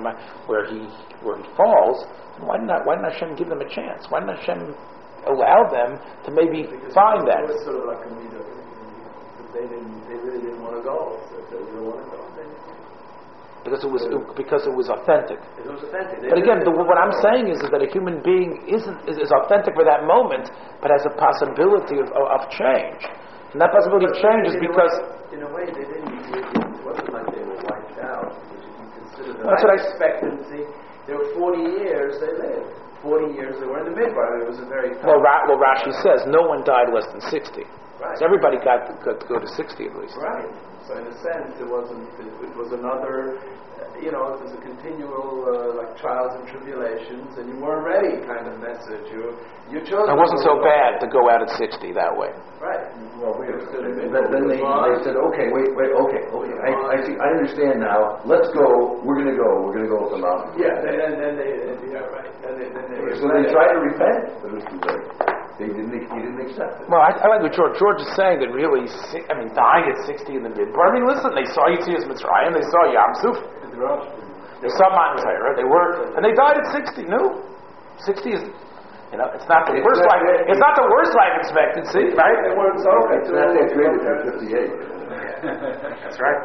where, he, where he falls. Why not? Why didn't Hashem give them a chance? Why didn't Hashem allow them to maybe Because find that. It was sort of like a. They didn't, they really didn't want to go. So they didn't want to go, Because it was because it was authentic. it was authentic. They But again, the, what I'm want to go. saying is, is that a human being isn't is, is authentic for that moment, but has a possibility of, of, of change. And that possibility But change is in because way- in a way they didn't. It wasn't like they were wiped out. If you consider the That's life what I- expectancy, there were 40 years they lived. 40 years they were in the midbar. It was a very well, Ra- well Rashi says no one died less than 60. right. So everybody got to, got to go to 60 at least. Right. So in a sense, it wasn't. It, it was another. You know, it was a continual uh, like trials and tribulations, and you weren't ready kind of message. You you chose. It wasn't so bad to go out at 60 that way. Right. Well, wait a It was gonna be- minute. Then, then they, they said, okay, wait, wait, okay, okay, I, I see, I understand now. Let's go. We're gonna go. We're gonna go up the mountain. Yeah. Then, then, then they. Yeah. Right. Then they. Then they So they tried to repent, but it was too late. They didn't. He didn't accept it. Well, I, I like what George, George is saying that really, si- I mean, dying at 60 in the midbar. I mean, listen, they saw Yitzias Mitzrayim, they saw Yam Suf, they saw Matan Torah, they were, and they died at 60. No, 60 is, you know, it's not the It's worst not life. that- It's not the worst life expectancy, right? They weren't so. It's not that great if you're 58. That's right.